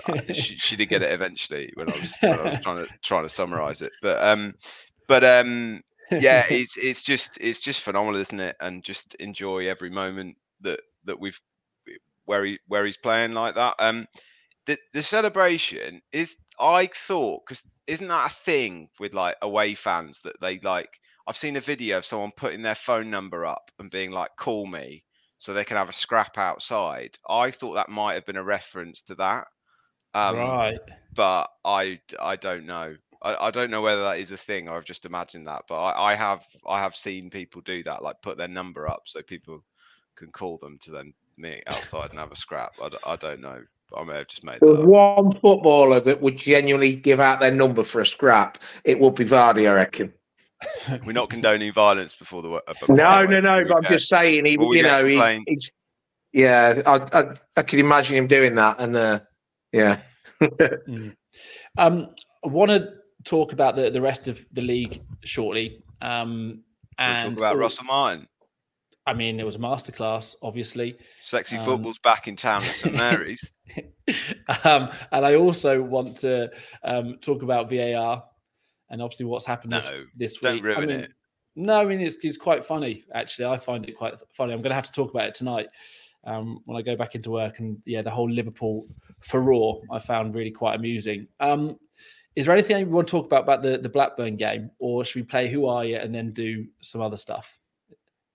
I- [LAUGHS] she, she did get it eventually when I was, when I was trying to trying to summarize it. But um, but um, yeah, [LAUGHS] it's it's just it's just phenomenal, isn't it? And just enjoy every moment that that we've where he where he's playing like that. Um, the the celebration is I thought because isn't that a thing with like away fans that they like? I've seen a video of someone putting their phone number up and being like, "Call me." So they can have a scrap outside. I thought that might have been a reference to that. Um, right. but I I don't know. I, I don't know whether that is a thing or I've just imagined that. But I, I have I have seen people do that, like put their number up so people can call them to then meet outside and have a scrap. I don't know. I may have just made there's one footballer that would genuinely give out their number for a scrap. It would be Vardy, I reckon. [LAUGHS] We're not condoning violence before the. wo- uh, No, by the no, way, no. But I'm just saying, he, you know, he, he's, yeah, I, I, I can imagine him doing that, and uh, yeah, Mm. Um, I want to talk about the, the rest of the league shortly. Um, We'll talk about oh, Russell Martin. I mean, it was a masterclass, obviously. Sexy um, football's back in town at St [LAUGHS] Mary's. um, and I also want to um, talk about VAR and obviously what's happened this, No, this don't week. ruin I mean, it. No, I mean it's, it's quite funny actually. I find it quite funny. I'm going to have to talk about it tonight um, when I go back into work. And yeah, the whole Liverpool for furore I found really quite amusing. Is there anything you want to talk about about the the Blackburn game, or should we play Who Are You and then do some other stuff?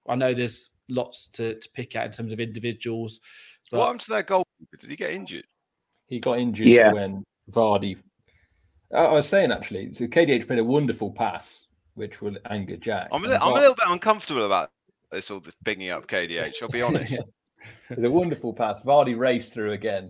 I know there's lots to, to pick at in terms of individuals, but what happened to their goalkeeper? Did he get injured? He got injured Yeah. when Vardy. I I was saying actually, so KDH made a wonderful pass, which will anger Jack. I'm a, and li- I'm a little bit uncomfortable about this all this bigging up KDH. I'll be [LAUGHS] honest. It's a wonderful pass. Vardy raced through again.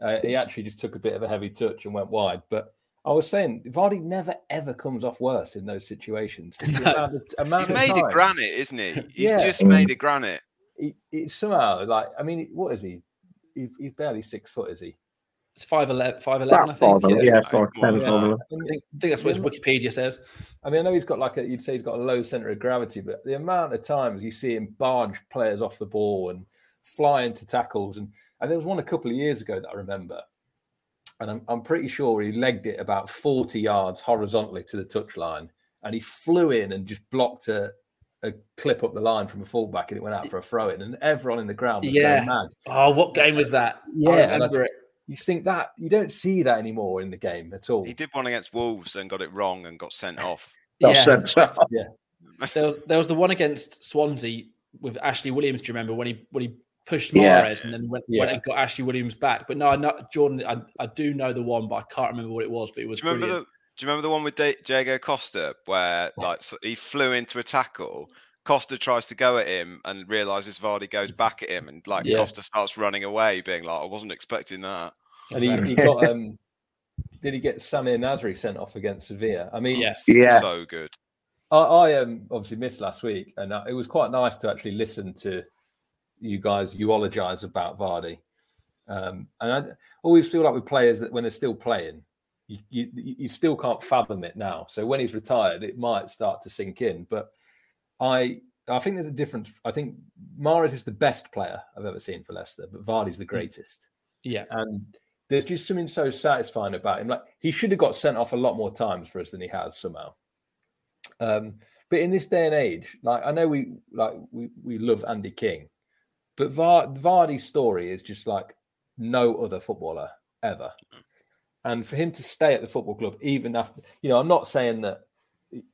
Uh, he actually just took a bit of a heavy touch and went wide. But I was saying, Vardy never ever comes off worse in those situations. The [LAUGHS] amount of, amount He's of made time, of granite, isn't he? [LAUGHS] He's Yeah. just made of granite. he, he somehow like I mean, what is he? He- He's barely six foot, is he? It's 5'11, 5'11 I think. five, Yeah. yeah, Yeah. five, ten, Yeah. I eleven. think, I think that's what his Wikipedia says. I mean, I know he's got like a, you'd say he's got a low center of gravity, but the amount of times you see him barge players off the ball and fly into tackles, and, and there was one a couple of years ago that I remember, and I'm, I'm pretty sure he legged it about 40 yards horizontally to the touchline, and he flew in and just blocked a, a clip up the line from a fullback, and it went out for a throw in, and everyone in the ground was Yeah. going mad. Oh, what game was that? Yeah, I and I- remember it. You think that you don't see that anymore in the game at all. He did one against Wolves and got it wrong and got sent off. [LAUGHS] That's Yeah. sense. [LAUGHS] There was, there was the one against Swansea with Ashley Williams. Do you remember when he when he pushed Yeah. Mahrez and then went, Yeah. went and got Ashley Williams back? But no, I know Jordan. I, I do know the one, but I can't remember what it was. But it was Do you remember brilliant. the? Do you remember the one with Da- Diego Costa where like so he flew into a tackle? Costa tries to go at him and realizes Vardy goes back at him, and like Yeah. Costa starts running away, being like, "I wasn't expecting that." And he, he got um did he get Samir Nasri sent off against Sevilla? I mean, Yes. Yeah. so good. I, I um obviously missed last week, and uh, it was quite nice to actually listen to you guys eulogize about Vardy. Um, and I always feel like with players that when they're still playing, you, you you still can't fathom it now. So when he's retired, it might start to sink in. But I I think there's a difference. I think Mahrez is the best player I've ever seen for Leicester, but Vardy's the greatest. Yeah. And there's just something so satisfying about him. Like he should have got sent off a lot more times for us than he has somehow. Um, but in this day and age, like I know we like we we love Andy King, but Vardy's story is just like no other footballer ever. And for him to stay at the football club, even after, you know, I'm not saying that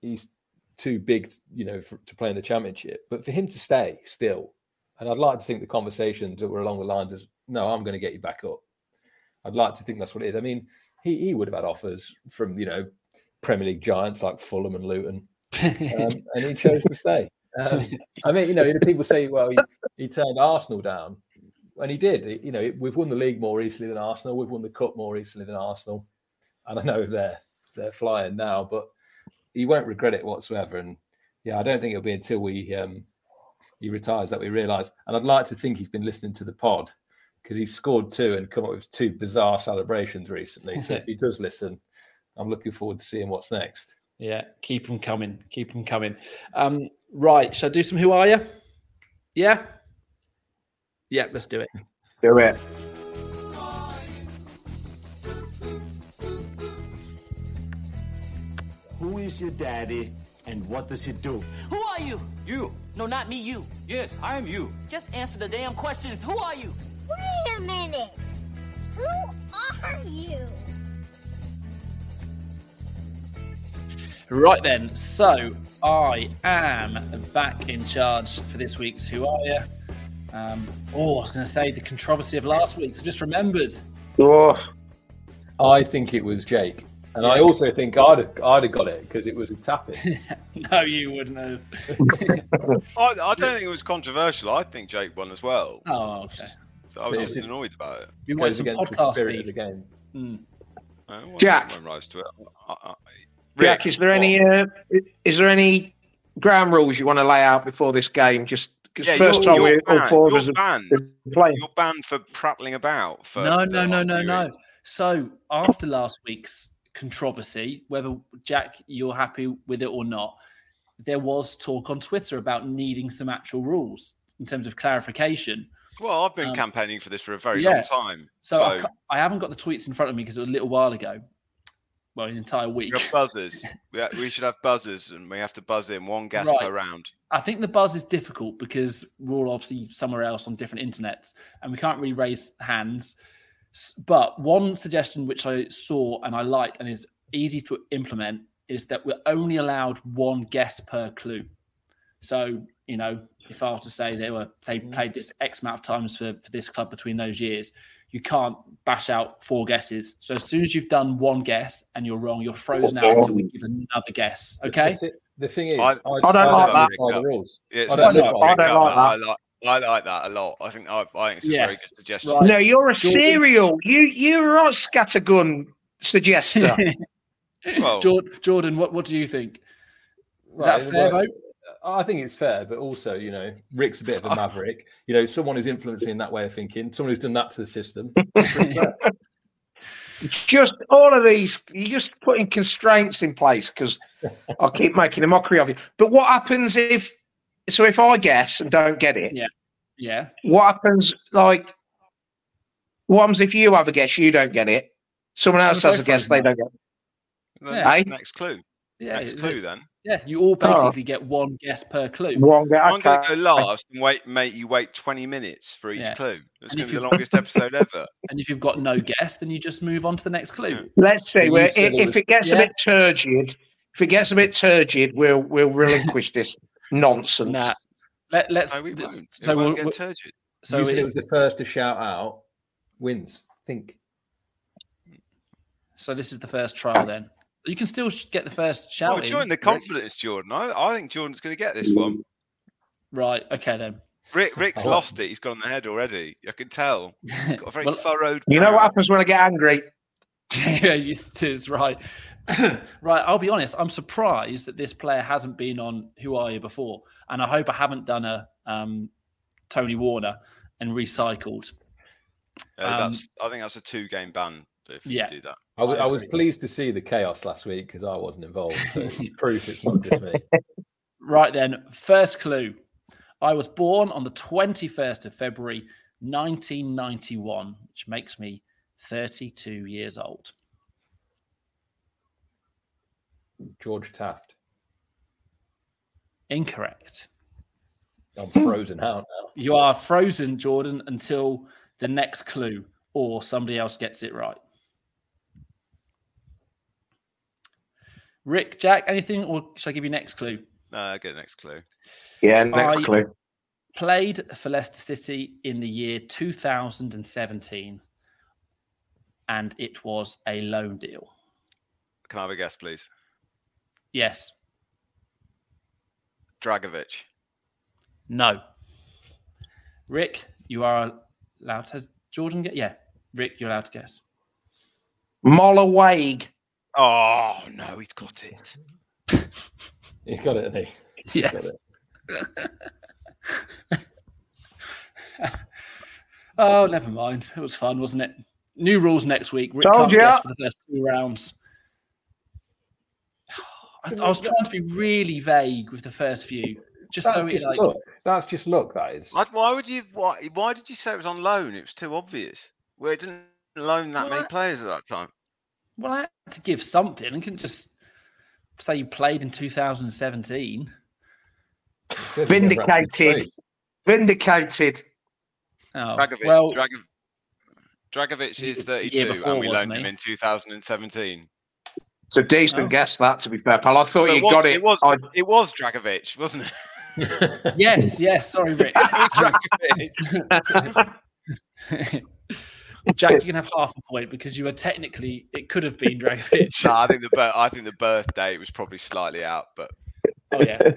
he's too big, you know, for, to play in the championship, but for him to stay still, and I'd like to think the conversations that were along the lines of, no, I'm going to get you back up. I'd like to think that's what it is. I mean, he, he would have had offers from, you know, Premier League giants like Fulham and Luton, [LAUGHS] um, and he chose to stay. Um, I mean, you know, people say, well, he, he turned Arsenal down, and he did. You know, we've won the league more easily than Arsenal. We've won the cup more easily than Arsenal. And I know they're they're flying now, but he won't regret it whatsoever. And yeah, I don't think it'll be until we um, he retires that we realise. And I'd like to think he's been listening to the pod because he scored two and come up with two bizarre celebrations recently. So if he does listen, I'm looking forward to seeing what's next. Yeah, keep them coming. Keep them coming. Um, right, shall I do some Who Are You? Yeah? Yeah, let's do it. Do it. Who is your daddy and what does he do? Who are you? You. No, not me, you. Yes, I am you. Just answer the damn questions. Who are you? Wait a minute. Who are you? Right then, so I am back in charge for this week's Who Are You? Um, oh, I was going to say the controversy of last week's. I just remembered. Oh, I think it was Jake. And I also think I'd have, I'd have got it because it was a tapping. [LAUGHS] No, you wouldn't have. [LAUGHS] I, I don't think it was controversial. I think Jake won as well. Oh, okay. So I was just just- annoyed about it. We want goes some against the podcast spirit of the game. Mm. I Jack. rise to it. I- I- Jack, is there what? any uh, is there any ground rules you want to lay out before this game? Just because Yeah, first you're, time you're we all banned. four of You're us banned. playing. You're banned for prattling about. For No, no, no, no, no. So after last week's controversy, whether Jack you're happy with it or not, there was talk on Twitter about needing some actual rules in terms of clarification. Well, I've been Um, campaigning for this for a very yeah. long time. So, I, So, ca- I haven't got the tweets in front of me because it was a little while ago. Well, an entire we week. have buzzers. [LAUGHS] we, ha- we should have buzzers, and we have to buzz in one guess Right. per round. I think the buzz is difficult because we're all obviously somewhere else on different internets and we can't really raise hands. But one suggestion which I saw and I like and is easy to implement is that we're only allowed one guess per clue. So, you know, if I were to say they were they mm. played this X amount of times for, for this club between those years, you can't bash out four guesses. So as soon as you've done one guess and you're wrong, you're frozen out until we give another guess. Okay. The, thing is, I- I don't like that. by the rules. It's I don't not know. a I big don't like but I like. I like that a lot. I think I, I think it's a very good suggestion. right. No, you're a Jordan- serial. You you're a scattergun suggester. [LAUGHS] Well- Jordan, Jordan, what, what do you think? Is Right, that a fair vote? I think it's fair, but also, you know, Rick's a bit of a [LAUGHS] maverick. You know, someone who's influencing in that way of thinking, someone who's done that to the system. [LAUGHS] [LAUGHS] just all of these, you're just putting constraints in place because I'll keep making a mockery of you. But what happens if? So if I guess and don't get it, Yeah. Yeah. what happens? Like, what happens if you have a guess, you don't get it? Someone else Well, has a guess, they don't get it. Then Yeah. Aye. Next clue. Yeah. Next it- clue then. Yeah. You all Oh. basically get one guess per clue. One guess. I'm going to go last and wait, make you wait 20 minutes for each Yeah. clue. It's And going to be the longest [LAUGHS] episode ever. And if you've got no guess, then you just move on to the next clue. Let's see. You Where, said if it gets a bit turgid, if it gets a bit turgid, we'll we'll relinquish this nonsense. Nah. Let, let's. No, we th- won't. So it we'll, won't get turgid. so you said it it's, was the first to shout out wins. Think. so this is the first trial ah. then. You can still get the first shout. Oh, in, join the Rick. confidence, Jordan. I, I think Jordan's going to get this one. Right. Okay then. Rick, Rick's Oh. lost it. He's got on the head already. I can tell. He's got a very [LAUGHS] Well- furrowed. You know what happens when I get angry? [LAUGHS] yeah, used to is right. [COUGHS] right, I'll be honest. I'm surprised that this player hasn't been on Who Are You before, and I hope I haven't done a um, Tony Warner and recycled. Uh, Um, that's, I think that's a two-game ban if yeah. you do that. I wa- I I was pleased to see the chaos last week because I wasn't involved. So it's [LAUGHS] proof it's not just me. [LAUGHS] Right then, first clue. I was born on the 21st of February, 1991, which makes me 32 years old. George Taft. Incorrect. I'm frozen out now. You are frozen, Jordan, until the next clue, or somebody else gets it right. Rick, Jack, anything, or shall I give you next clue? Uh, get next clue. Yeah, next I- clue. Played for Leicester City in the year 2017, and it was a loan deal. Can I have a guess, please? Yes, Dragovic. no. Rick, you are allowed to. Jordan, get yeah. Rick, you're allowed to guess. Molla Wagué. Oh no, he's got it. [LAUGHS] He's got it, hasn't he? He's Yes. [LAUGHS] oh, never mind. It was fun, wasn't it? New rules next week. Rick Told can't guess for the first two rounds. I, I was trying to be really vague with the first few, just That's so it just like luck. That's just luck. That is. Why, why would you? Why, why did you say it was on loan? It was too obvious. Well, it didn't loan that Well, many players at that time. Well, I had to give something. I couldn't just say you played in 2017. It says he's never actually Vindicated. Vindicated. Oh, Dragovic. well, Dragov- Dragovic is was the year 32, before, and we wasn't loaned him in 2017. It's a decent Oh. guess, that, to be fair, pal. I thought So you was, got it. It was. I- It was Dragovic, wasn't it? [LAUGHS] yes, yes. Sorry, Rick. [LAUGHS] It was Dragovic. [LAUGHS] Jack, [LAUGHS] you can have half a point because you were technically it could have been Dragovic. no, I think the bir- I think the birth date was probably slightly out, but Oh yeah, I,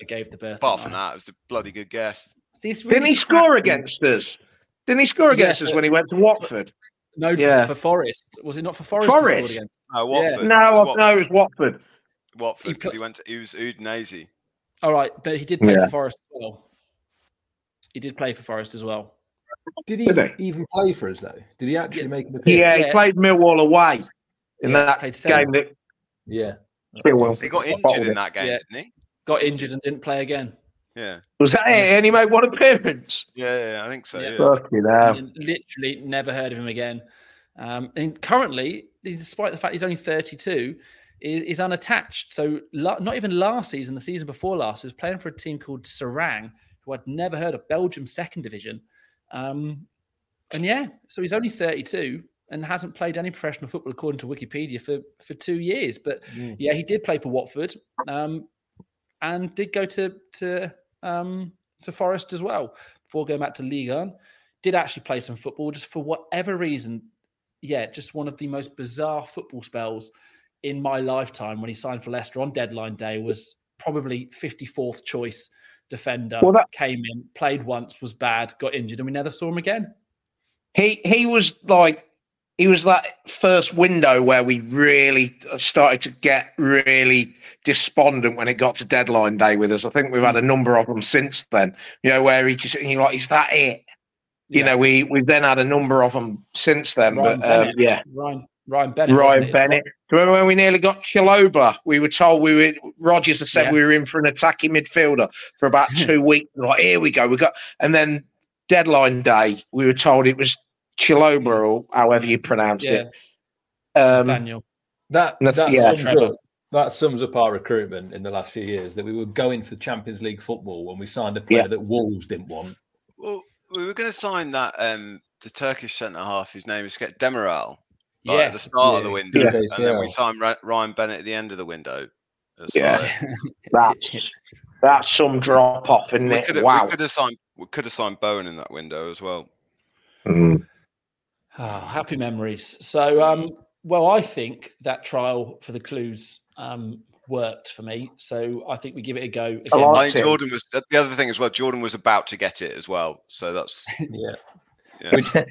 I gave the birth. apart from that, it was a bloody good guess. See, it's Didn't really he score crap. against us? Didn't he score against Yeah, us when he went to Watford? No, Yeah. for Forest. Was it not for Forest? Forest? against? No, Watford. No, it was no, it was Watford. Watford He because put- he went. To, he was Udinese. All right, but he did play Yeah. for Forest as well. He did play for Forest as well. Did he Did even play for us though? Did he actually Yeah. make an appearance? Yeah, he Yeah. played Millwall away in Yeah, that game seven. that Yeah. Millwall He got injured in that game, Yeah. didn't he? Got injured and didn't play again. Yeah. Was that it? And he made one appearance. Yeah, yeah, yeah, I think so. Yeah. Yeah. Fucking hell. Literally never heard of him again. Um, and currently, despite the fact he's only 32, is, is unattached. So la- not even last season, the season before last, he was playing for a team called Seraing, who I'd never heard of, Belgium second division. Um, and yeah, so he's only 32 and hasn't played any professional football according to Wikipedia for for two years. But Mm. yeah, he did play for Watford um, and did go to to um, to Forest as well before going back to Ligue 1. Did actually play some football, just for whatever reason. Yeah, just one of the most bizarre football spells in my lifetime when he signed for Leicester on deadline day was probably 54th choice defender, Well, that- came in, played once, was bad, got injured, and we never saw him again. He he was like he was that first window where we really started to get really despondent when it got to deadline day with us. I think we've had a number of them since then. You know where he just you're like, is that it? You Yeah. know, we we've then had a number of them since then. Ryan but um, yeah, Ryan Ryan Bennett. wasn't Ryan it? Bennett. Do you remember when we nearly got Chalobah? We were told we were Rodgers had said Yeah. we were in for an attacking midfielder for about [LAUGHS] two weeks. We're like, here we go. We got and then deadline day, we were told it was Chalobah or however you pronounce Yeah, it. Um, Nathaniel. That Nath- that, yeah, sums up, that sums up our recruitment in the last few years. That we were going for Champions League football when we signed a player Yeah. that Wolves didn't want. Well, we were going to sign that um the Turkish centre half whose name is Demiral. Like at the Yes. start of the window, yeah. and then we signed Ryan Bennett at the end of the window. It's Yeah. like- [LAUGHS] that's that's some drop off, isn't we it? could have Wow. we could have signed we could have signed Bowen in that window as well. Mm. Oh, happy memories. So, um, well, I think that trial for the clues um, worked for me. So I think we give it a go. Again. I I think it. Jordan was the other thing as well. Jordan was about to get it as well, so that's [LAUGHS] Yeah. Yeah.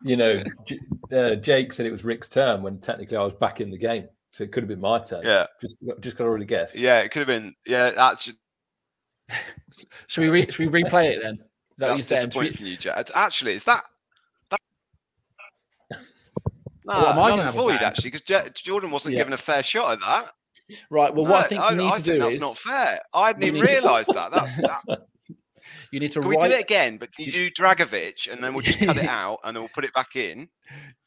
Which, you know, J- uh, Jake said it was Rick's turn when technically I was back in the game, so it could have been my turn. yeah, Just just got to already guess. yeah. It could have been yeah. That's [LAUGHS] Should we re- should we replay it then? Is that what you're that's saying? Disappointing we- from you, Jack. Actually, is that? that... No, [LAUGHS] Well, am I nah, gonna null have and a void actually because Jordan wasn't Yeah. given a fair shot at that. Right. Well, what I think No, you need to do that's is not fair. I didn't even realise to- that. That's that. You need to Can we write. do it again? But can you do Dragovic and then we'll just cut it [LAUGHS] out and then we'll put it back in?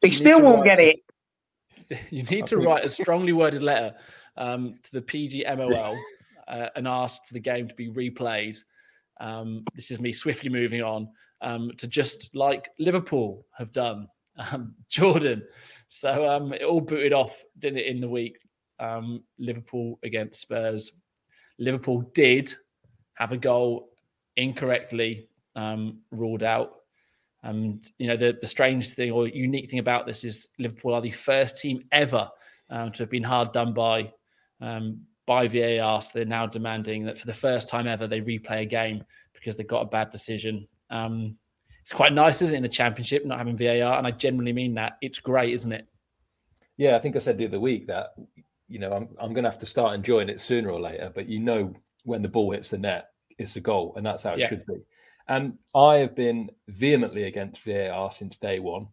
He still won't write- get it. [LAUGHS] You need to write a strongly worded letter um, to the PGMOL [LAUGHS] uh, and ask for the game to be replayed. Um, this is me swiftly moving on um, to just like Liverpool have done, um, Jordan. So um, it all booted off, didn't it, in the week? Um, Liverpool against Spurs. Liverpool did have a goal incorrectly um, ruled out. And you know the the strange thing or unique thing about this is Liverpool are the first team ever um, to have been hard done by um, by VAR. So they're now demanding that for the first time ever they replay a game because they got a bad decision. Um, it's quite nice, isn't it, in the Championship not having VAR? And I genuinely mean that. It's great, isn't it? Yeah, I think I said the other week that you know I'm I'm going to have to start enjoying it sooner or later. But you know when the ball hits the net, it's a goal, and that's how it Yeah. should be. And I have been vehemently against VAR since day one.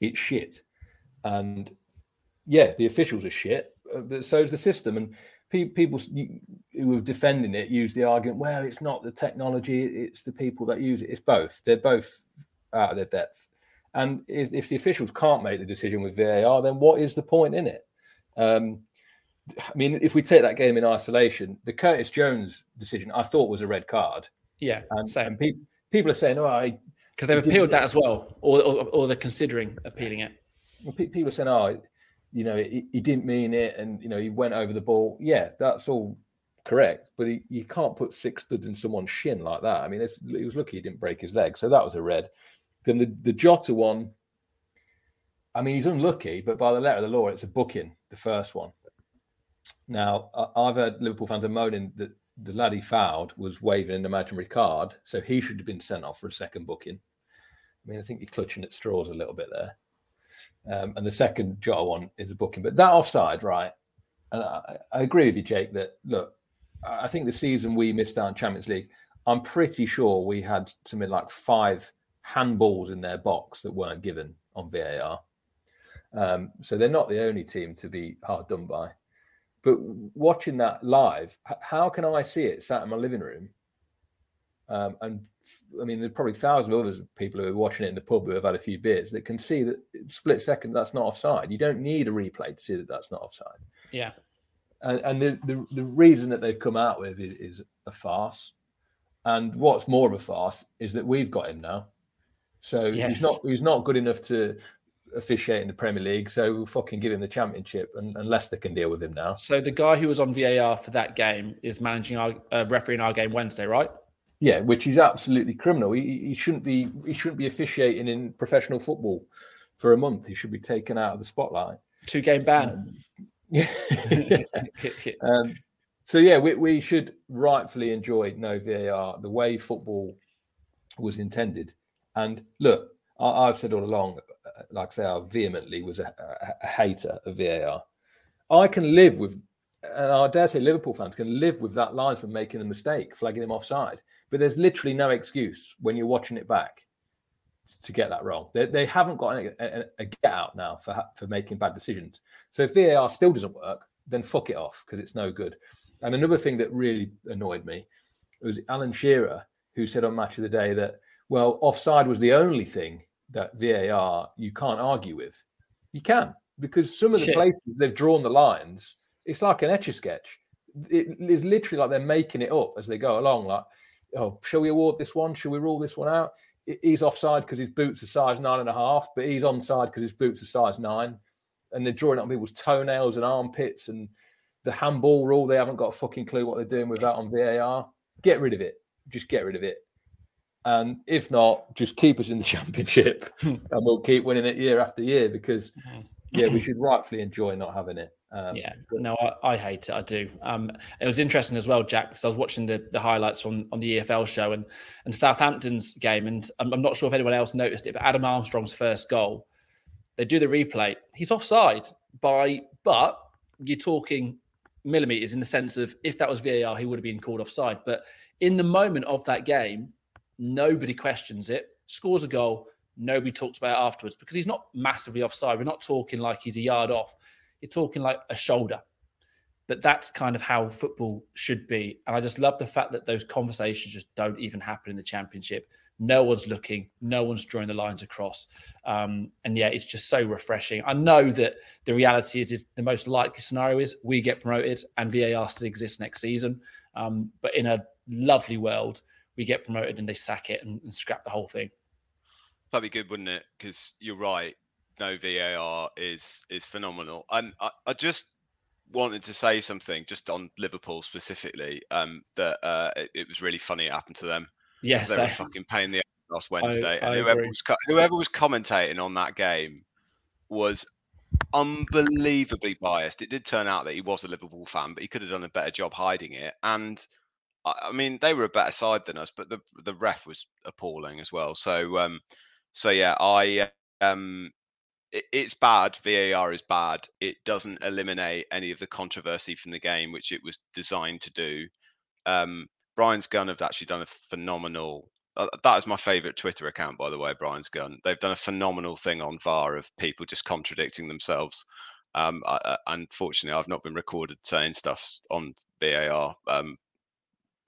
It's shit, and yeah, the officials are shit, uh, but so is the system. And pe- people who were defending it use the argument, well, it's not the technology, it's the people that use it. It's both. They're both out of their depth. And if, if the officials can't make the decision with VAR, then what is the point in it? Um, I mean, if we take that game in isolation, the Curtis Jones decision I thought was a red card, Yeah, and, same. and pe- people are saying, "Oh, I." Because they've appealed that as well, or, or or they're considering appealing it. well, pe- People are saying, "Oh, you know, he, he didn't mean it, and you know, he went over the ball." Yeah, that's all correct, but he, you can't put six studs in someone's shin like that. I mean, it's, he was lucky he didn't break his leg, so that was a red. Then the the Jota one. I mean, he's unlucky, but by the letter of the law, it's a booking. The first one. Now, I've heard Liverpool fans are moaning that the lad he fouled was waving an imaginary card, so he should have been sent off for a second booking. I mean, I think you're clutching at straws a little bit there. Um, and the second Jota one is a booking, but that offside, right? And I, I agree with you, Jake. That look, I I think the season we missed out on Champions League, I'm pretty sure we had something like five handballs in their box that weren't given on VAR. Um, so they're not the only team to be hard done by. But watching that live, how can I see it sat in my living room? Um, and I mean, there's probably thousands of other people who are watching it in the pub who have had a few beers that can see that split second that's not offside. You don't need a replay to see that that's not offside. Yeah, And, and the, the the reason that they've come out with is, is a farce. And what's more of a farce is that we've got him now. So Yes. he's not he's not good enough to officiate in the Premier League. So we'll fucking give him the championship, and, and Leicester can deal with him now. So the guy who was on VAR for that game is managing our uh, refereeing our game Wednesday, right? Yeah, which is absolutely criminal. He, he shouldn't be he shouldn't be officiating in professional football for a month. He should be taken out of the spotlight. Two game ban. [LAUGHS] Yeah. um, so yeah, we, we should rightfully enjoy no VAR the way football was intended. And look, I, I've said all along, like I say, I vehemently was a, a, a hater of VAR. I can live with, and I dare say Liverpool fans can live with that linesman making a mistake, flagging him offside. But there's literally no excuse when you're watching it back to get that wrong. They, they haven't got a, a, a get out now for for making bad decisions. So if VAR still doesn't work, then fuck it off because it's no good. And another thing that really annoyed me was Alan Shearer, who said on Match of the Day that well, offside was the only thing that VAR you can't argue with. You can because some of the Shit. places they've drawn the lines, it's like an etch a sketch. It is literally like they're making it up as they go along. Like, oh, shall we award this one? Shall we rule this one out? He's offside because his boots are size nine and a half, but he's onside because his boots are size nine. And they're drawing it on people's toenails and armpits and the handball rule. They haven't got a fucking clue what they're doing with that on VAR. Get rid of it. Just get rid of it. And if not, just keep us in the [LAUGHS] championship [LAUGHS] and we'll keep winning it year after year because, yeah, we should rightfully enjoy not having it. Um, Yeah, no, I, I hate it. I do. Um, it was interesting as well, Jack, because I was watching the, the highlights on, on the EFL show and and Southampton's game, and I'm, I'm not sure if anyone else noticed it, but Adam Armstrong's first goal, they do the replay. He's offside by, but you're talking millimeters in the sense of if that was VAR, he would have been called offside. But in the moment of that game, nobody questions it. Scores a goal, nobody talks about it afterwards because he's not massively offside. We're not talking like he's a yard off. You're talking like a shoulder. But that's kind of how football should be. And I just love the fact that those conversations just don't even happen in the championship. No one's looking, no one's drawing the lines across. Um, and yeah, it's just so refreshing. I know that the reality is, is the most likely scenario is we get promoted and VAR still exists next season. Um, but in a lovely world, we get promoted and they sack it and, and scrap the whole thing. That'd be good, wouldn't it? Because you're right. No VAR is is phenomenal. And I, I just wanted to say something just on Liverpool specifically. Um, that uh, it, it was really funny it happened to them. Yes, they were I- fucking paying the ass last Wednesday, I and whoever agree. was whoever was commentating on that game was unbelievably biased. It did turn out that he was a Liverpool fan, but he could have done a better job hiding it. And I, mean, they were a better side than us, but the the ref was appalling as well. So um, so yeah, I um, it, it's bad. VAR is bad. It doesn't eliminate any of the controversy from the game, which it was designed to do. Um, Brian's Gun have actually done a phenomenal. Uh, that is my favorite Twitter account, by the way. Brian's Gun. They've done a phenomenal thing on VAR of people just contradicting themselves. Um, I, I, unfortunately, I've not been recorded saying stuff on VAR um,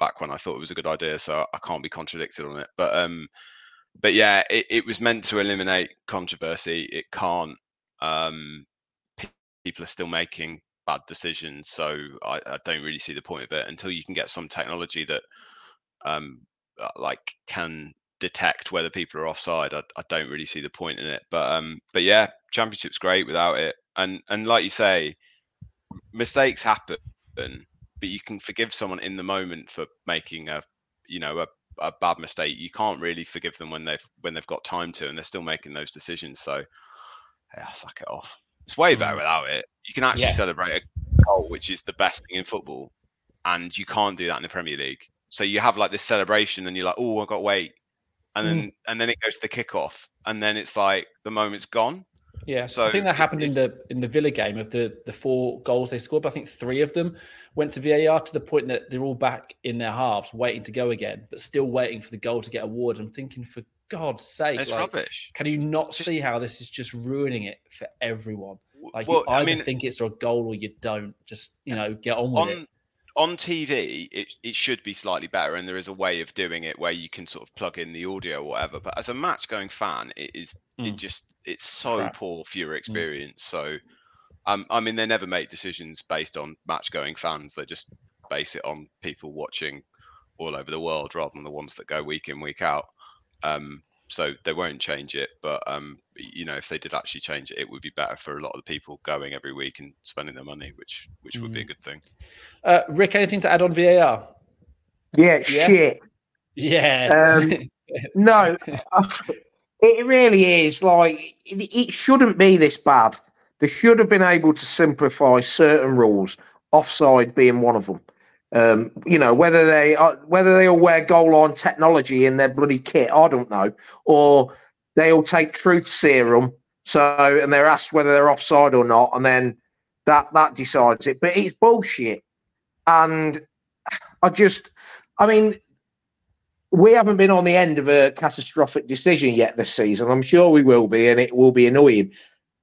back when I thought it was a good idea, so I can't be contradicted on it. But um, but yeah, it, it was meant to eliminate controversy. It can't. Um, pe- people are still making bad decisions, so I, I don't really see the point of it until you can get some technology that, um, uh, like can detect whether people are offside. I, I don't really see the point in it. But um, but yeah, championship's great without it. And and like you say, mistakes happen, but you can forgive someone in the moment for making a you know a a bad mistake, you can't really forgive them when they've when they've got time to, and they're still making those decisions. So, yeah, suck it off. It's way better mm. without it. You can actually Yeah. celebrate a goal, which is the best thing in football, and you can't do that in the Premier League. So you have like this celebration, and you're like, "Oh, I got to wait," and then mm. and then it goes to the kickoff, and then it's like the moment's gone. Yeah, So I think that happened in the in the Villa game of the the four goals they scored. But I think three of them went to VAR to the point that they're all back in their halves, waiting to go again, but still waiting for the goal to get awarded. I'm thinking, for God's sake, It's like, rubbish. Can you not Just- see how this is just ruining it for everyone? Like well, you I either mean- think it's a goal or you don't. Just you know, get on with it. On TV, it, it should be slightly better, and there is a way of doing it where you can sort of plug in the audio or whatever. But as a match going fan, it is it Mm. just it's so Crap. poor for your experience. So, um, I mean, they never make decisions based on match going fans. They just base it on people watching all over the world rather than the ones that go week in week out. Um, so they won't change it, but um, you know, if they did actually change it, it would be better for a lot of the people going every week and spending their money, which which would be a good thing. Uh, Rick, anything to add on VAR? Yeah, Yeah. shit. Yeah. Um, [LAUGHS] No, [LAUGHS] it really is. Like, it, it shouldn't be this bad. They should have been able to simplify certain rules, offside being one of them. Um, you know whether they are, whether they all wear goal line technology in their bloody kit, I don't know, or they all take truth serum. So and they're asked whether they're offside or not, and then that that decides it. But it's bullshit, and I just, I mean, we haven't been on the end of a catastrophic decision yet this season. I'm sure we will be, and it will be annoying.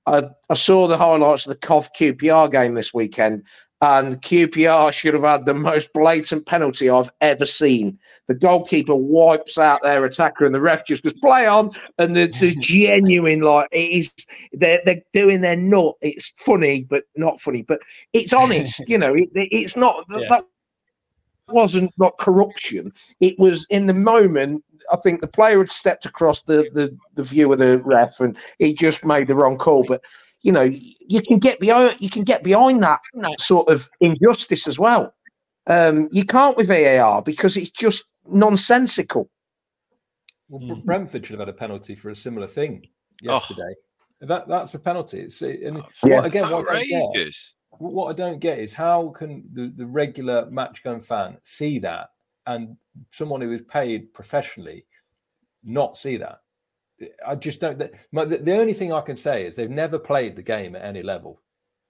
I, I saw the highlights of the COV QPR game this weekend, and QPR should have had the most blatant penalty I've ever seen. The goalkeeper wipes out their attacker, and the ref just goes play on. And the, the [LAUGHS] genuine like it is they're they're doing their nut. It's funny, but not funny. But it's honest. [LAUGHS] you know, it, it's not Yeah. that wasn't not corruption. It was in the moment. I think the player had stepped across the, the, the view of the ref and he just made the wrong call. But you know, you can get behind you can get behind that, that sort of injustice as well. Um, you can't with VAR because it's just nonsensical. Well, Hmm. Brentford should have had a penalty for a similar thing Oh. yesterday. That that's a penalty. It's, and Yeah. what, again, what I, don't get, what what I don't get is how can the, the regular match going fan see that and someone who is paid professionally not see that? I just don't. The, the only thing I can say is they've never played the game at any level,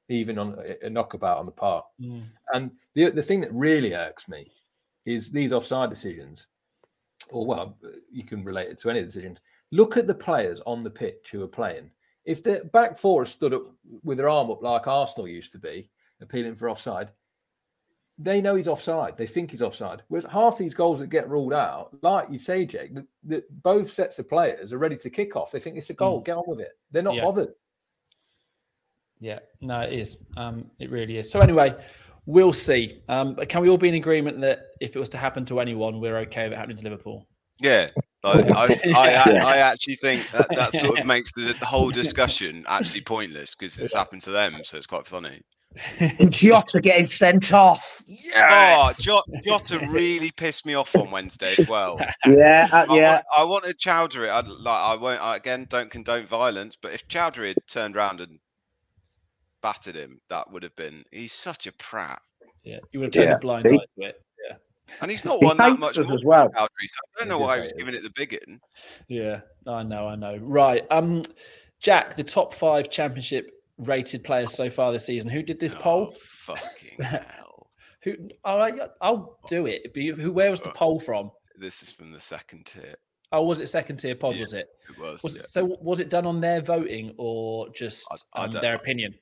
even on a, a knockabout on the park. Mm. And the the thing that really irks me is these offside decisions, or well, you can relate it to any decisions. Look at the players on the pitch who are playing. If the back four stood up with their arm up like Arsenal used to be, appealing for offside, they know he's offside. They think he's offside. Whereas half these goals that get ruled out, like you say, Jake, the, the, both sets of players are ready to kick off. They think it's a goal. Get on with it. They're not Yeah. bothered. Yeah, no, it is. Um, it really is. So anyway, we'll see. Um, but can we all be in agreement that if it was to happen to anyone, we're okay with it happening to Liverpool? Yeah. Like, I, [LAUGHS] I, I actually think that, that sort of [LAUGHS] makes the, the whole discussion actually pointless because it's happened to them, so it's quite funny. Jota getting sent off. Oh, Yes. Jot, Jota really pissed me off on Wednesday as well. [LAUGHS] yeah, uh, I, yeah. want, I wanted Chowdhury. I'd, like I won't. I, again, don't condone violence, but if Chowdhury had turned around and battered him, that would have been. He's such a prat, Yeah, you would have turned Yeah. a blind He- eye to it. Yeah, and he's not He won that much more as well. than Chowdhury. So I don't know why he was hate giving us. it the biggin. yeah. I know, I know. Right. Um, Jack, the top five championship rated players so far this season. Who did this poll? Oh, fucking [LAUGHS] hell! Who? All right, I'll do it. But who? Where was the poll from? This is from the second tier. Oh, was it second tier pod? Yeah. Was it? It was. Was yeah. it, so? Was it done on their voting or just I- I um, their know. opinion?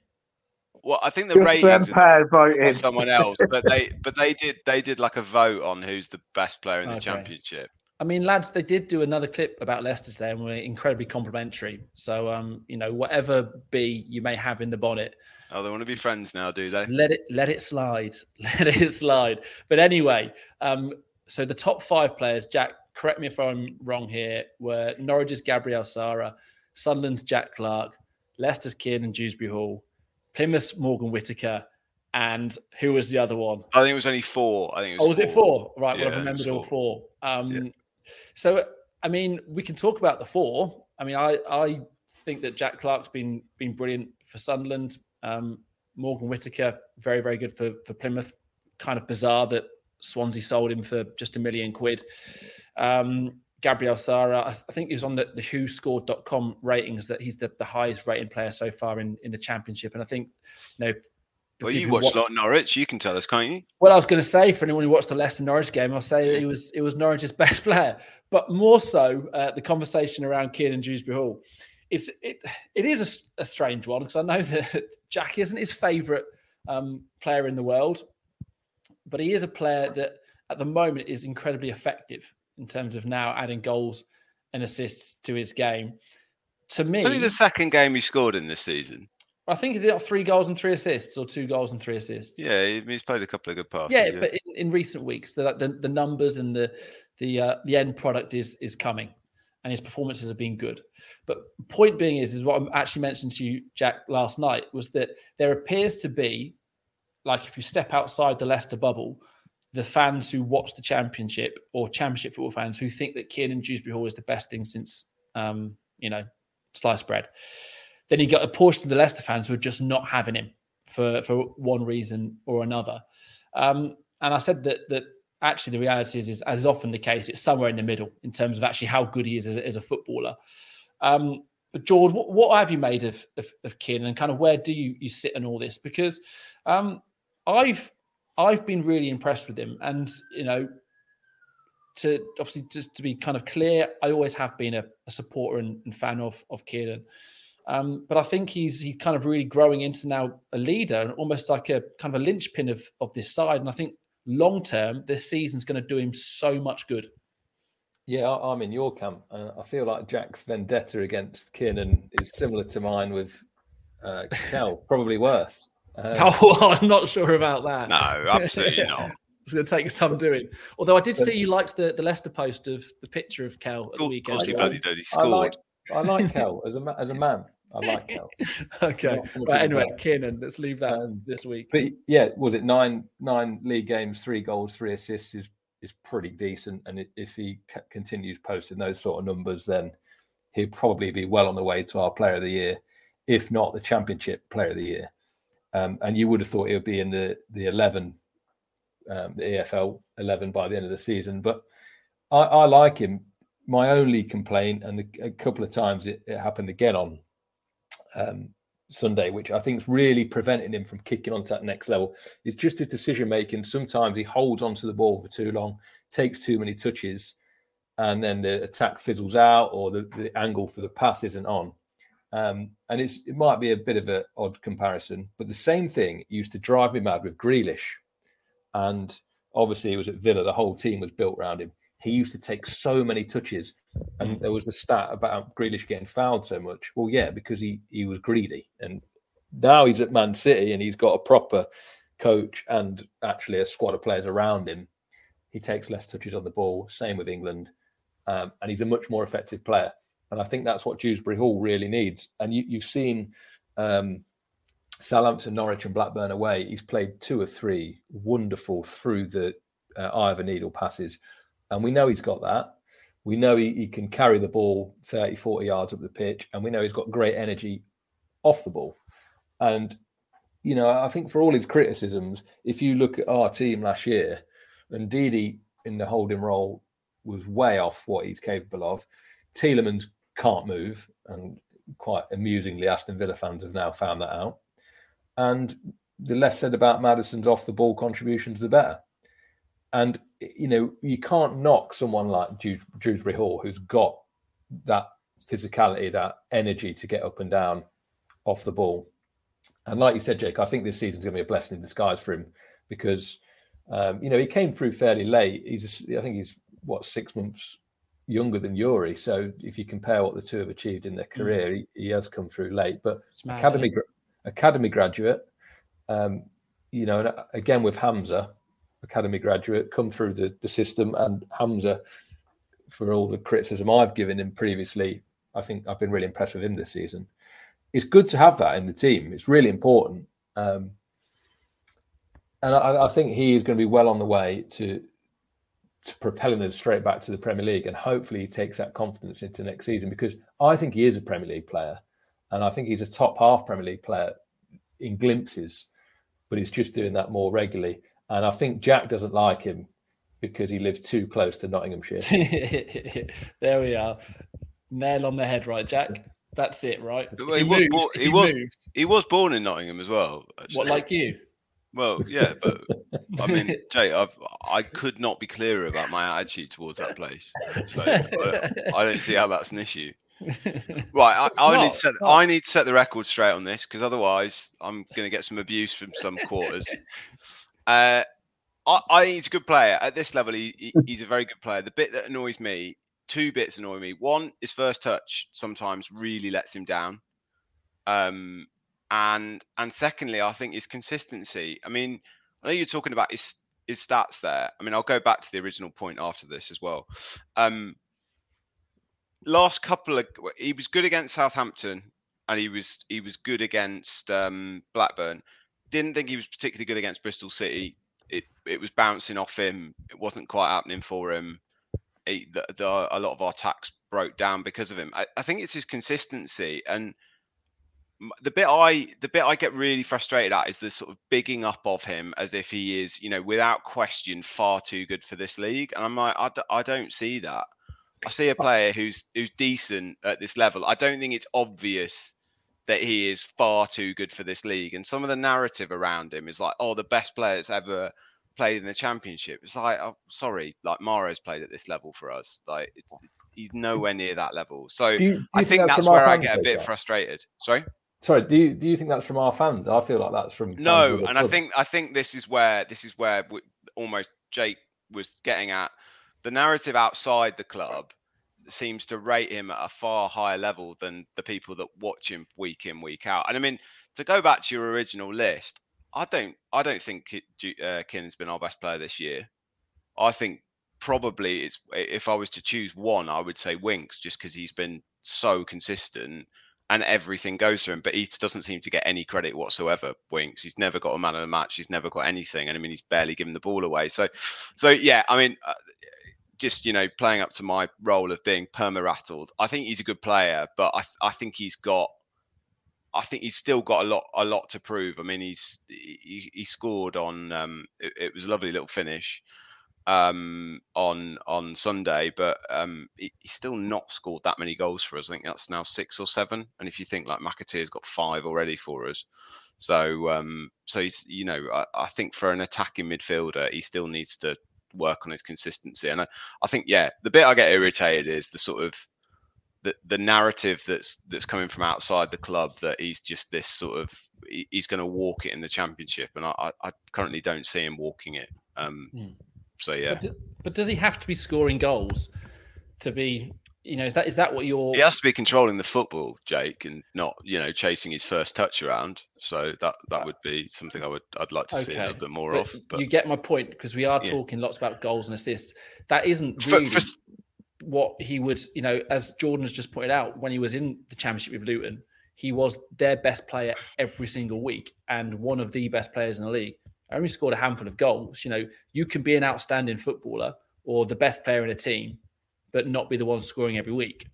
Well, I think the Just ratings are pair by someone else, but they but they did they did like a vote on who's the best player in the [LAUGHS] Okay. championship. I mean, lads, they did do another clip about Leicester today, and were incredibly complimentary. So, um, you know, whatever B you may have in the bonnet, Oh, they want to be friends now, do they? let it let it slide, [LAUGHS] let it slide. But anyway, um, so the top five players, Jack, correct me if I'm wrong here, were Norwich's Gabriel Sara, Sunderland's Jack Clarke, Leicester's Kieran Dewsbury Hall, Plymouth's Morgan Whitaker, and who was the other one? I think it was only four. I think it was. Oh, was it four? Right. Yeah, well, was remembered all four. Um, Yeah. So, I mean, we can talk about the four. I mean, I, I think that Jack Clarke's been been brilliant for Sunderland. Um, Morgan Whitaker, very, very good for, for Plymouth. Kind of bizarre that Swansea sold him for just a million quid. Um, Gabriel Sara, I think he was on the, the WhoScored.com ratings that he's the, the highest rated player so far in, in the championship. And I think, you know, Well, you people watched a lot of Norwich. You can tell us, can't you? well, I was going to say for anyone who watched the Leicester Norwich game, I'll say he was it was Norwich's [LAUGHS] best player, but more so uh, the conversation around Kieran Dewsbury Hall. It's it it is a a, strange one because I know [LAUGHS] that Jack isn't his favourite um, player in the world, but he is a player that at the moment is incredibly effective in terms of now adding goals and assists to his game. To me, It's only the second game he scored in this season. I think he's got three goals and three assists, or two goals and three assists. Yeah, he's played a couple of good passes. yeah, but in, in recent weeks, the, the the numbers and the the uh, the end product is is coming, and his performances have been good. But point being is is what I actually mentioned to you, Jack, last night was that there appears to be, like if you step outside the Leicester bubble, the fans who watch the championship or championship football fans who think that Kieran Dewsbury Hall is the best thing since um, you know sliced bread. Then you got a portion of the Leicester fans who are just not having him for for one reason or another. Um, and I said that that actually the reality is, is as is often the case, it's somewhere in the middle in terms of actually how good he is as a, as a footballer. Um, but George, what, what have you made of, of of Kieran, and kind of where do you you sit in all this? Because um, I've I've been really impressed with him, and you know, to obviously just to be kind of clear, I always have been a, a supporter and, and fan of of Kieran. Um, but I think he's he's kind of really growing into now a leader and almost like a kind of a linchpin of of this side. And I think long term, this season's going to do him so much good. Yeah, I- I'm in your camp. Uh, I feel like Jack's vendetta against Kiernan is similar to mine with uh, Kel, [LAUGHS] probably worse. Um, [LAUGHS] Oh, I'm not sure about that. No, absolutely [LAUGHS] not. It's going to take some doing. Although I did see you liked the, the Leicester post of the picture of Cal at the Of course weekend. he I- bloody did. He I like scored. I like Kel as a as a man. I like [LAUGHS] Kel. okay. Not so much But anyway. Kiernan, let's leave that Um, this week. But yeah, was it nine nine league games, three goals, three assists is is pretty decent. And if he c- continues posting those sort of numbers, then he'll probably be well on the way to our Player of the Year, if not the Championship Player of the Year. Um, and you would have thought he would be in the the eleven, um, the EFL eleven by the end of the season. But I, I like him. My only complaint, and a, a couple of times it, it happened again on um, Sunday, which I think is really preventing him from kicking on to that next level, is just his decision making. Sometimes he holds onto the ball for too long, takes too many touches, and then the attack fizzles out or the, the angle for the pass isn't on. Um, and it's it might be a bit of an odd comparison, but the same thing used to drive me mad with Grealish. And obviously, it was at Villa, the whole team was built around him. He used to take so many touches. And there was the stat about Grealish getting fouled so much. Well, yeah, because he he was greedy. And now he's at Man City and he's got a proper coach and actually a squad of players around him. He takes less touches on the ball. Same with England. Um, and he's a much more effective player. And I think that's what Dewsbury Hall really needs. And you, you've seen um, Southampton, Norwich, and Blackburn away. He's played two or three wonderful through the uh, eye of a needle passes. And we know he's got that. We know he, he can carry the ball 30, 40 yards up the pitch. And we know he's got great energy off the ball. And, you know, I think for all his criticisms, if you look at our team last year, and Didi in the holding role was way off what he's capable of. Tielemans can't move, and quite amusingly, Aston Villa fans have now found that out. And the less said about Maddison's off the ball contributions, the better. And you know, you can't knock someone like Dews- Dewsbury Hall, who's got that physicality, that energy to get up and down off the ball. And like you said, Jake, I think this season's going to be a blessing in disguise for him because um, you know he came through fairly late. He's I think he's what six months younger than Youri. So if you compare what the two have achieved in their career, he, he has come through late. But mad, academy academy graduate, um, you know, and uh, again with Hamza, academy graduate, come through the, the system, and Hamza, for all the criticism I've given him previously, I think I've been really impressed with him this season. It's good to have that in the team. It's really important. Um, and I, I think he is going to be well on the way to to propelling us straight back to the Premier League, and hopefully he takes that confidence into next season because I think he is a Premier League player, and I think he's a top half Premier League player in glimpses, but he's just doing that more regularly. And I think Jack doesn't like him because he lives too close to Nottinghamshire. [LAUGHS] there we are. Nail on the head, right, Jack? That's it, right? Well, If he was moves- bor- if he was- moves, He was born in Nottingham as well. what like you? Well, yeah, but I mean, [LAUGHS] Jay, I've, I could not be clearer about my attitude towards that place. So I, [LAUGHS] uh, I don't see how that's an issue. Right, I, It's I need to set. I need to set the record straight on this because otherwise I'm going to get some abuse from some quarters. Uh, I, I think he's a good player at this level. He, he- [LAUGHS] he's a very good player. The bit that annoys me, two bits annoy me. One, his first touch sometimes really lets him down. Um, and and secondly, I think his consistency. I mean, I know you're talking about his his stats there. I mean, I'll go back to the original point after this as well. Um, last couple of he was good against Southampton and he was he was good against um, Blackburn. Didn't think he was particularly good against Bristol City. It it was bouncing off him. It wasn't quite happening for him. He, the, the, a lot of our attacks broke down because of him. I, I think it's his consistency and the bit I the bit I get really frustrated at is the sort of bigging up of him as if he is, you know, without question, far too good for this league. And I'm like, I, d- I don't see that. I see a player who's who's decent at this level. I don't think it's obvious that he is far too good for this league. And some of the narrative around him is like, oh, the best players ever played in the championship. It's like, oh, sorry, like Mahrez played at this level for us. Like, it's, it's he's nowhere near that level. So Do you- do I think think that's that's where I get a bit Jack? frustrated. Sorry. Sorry, do you do you think that's from our fans? I feel like that's from No, and I think I think this is where this is where w- almost Jake was getting at. The narrative outside the club seems to rate him at a far higher level than the people that watch him week in week out. And I mean, to go back to your original list, I don't I don't think uh, Kinn's been our best player this year. I think probably it's if I was to choose one, I would say Winks, just because he's been so consistent and everything goes to him. But he doesn't seem to get any credit whatsoever. Winks, he's never got a man of the match. He's never got anything, and I mean, he's barely given the ball away. So, so yeah, I mean, uh, just you know, playing up to my role of being perma rattled. I think he's a good player, but I, th- I think he's got. I think he's still got a lot, a lot to prove. I mean, he's he, he scored on. Um, it, it was a lovely little finish um, on on Sunday, but um, he, he's still not scored that many goals for us. I think that's now six or seven. And if you think like McAteer's got five already for us, so um, so he's you know I, I think for an attacking midfielder, he still needs to work on his consistency. And I, I think yeah, the bit I get irritated is the sort of the, the narrative that's that's coming from outside the club that he's just this sort of he- he's going to walk it in the championship, and I, I, I currently don't see him walking it. Um, Hmm. so yeah, But, do- but does he have to be scoring goals to be? You know, is that is that what you're? he has to be controlling the football, Jake, and not you know chasing his first touch around. So that that uh, would be something I would I'd like to see a little bit more but of. But you get my point because we are Yeah. talking lots about goals and assists. That isn't For- really for s- what he would, you know, as Jordan has just pointed out, when he was in the championship with Luton, he was their best player every single week and one of the best players in the league. I only scored a handful of goals. You know, you can be an outstanding footballer or the best player in a team, but not be the one scoring every week.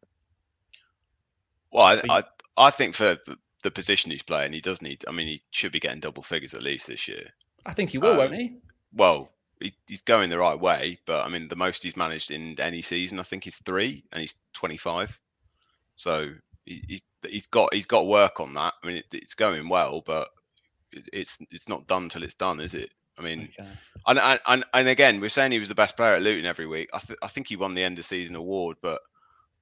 well, I, I I think for the- the position he's playing, he does need. I mean, he should be getting double figures at least this year. I think he will, Um, won't he? Well, he, he's going the right way, but I mean, the most he's managed in any season, I think, is three, and he's 25. So he, he's he's got he's got work on that. I mean, it, it's going well, but it's it's not done till it's done, is it? I mean, Okay. and, and and and again, we're saying he was the best player at Luton every week. I, th- I think he won the end of season award, but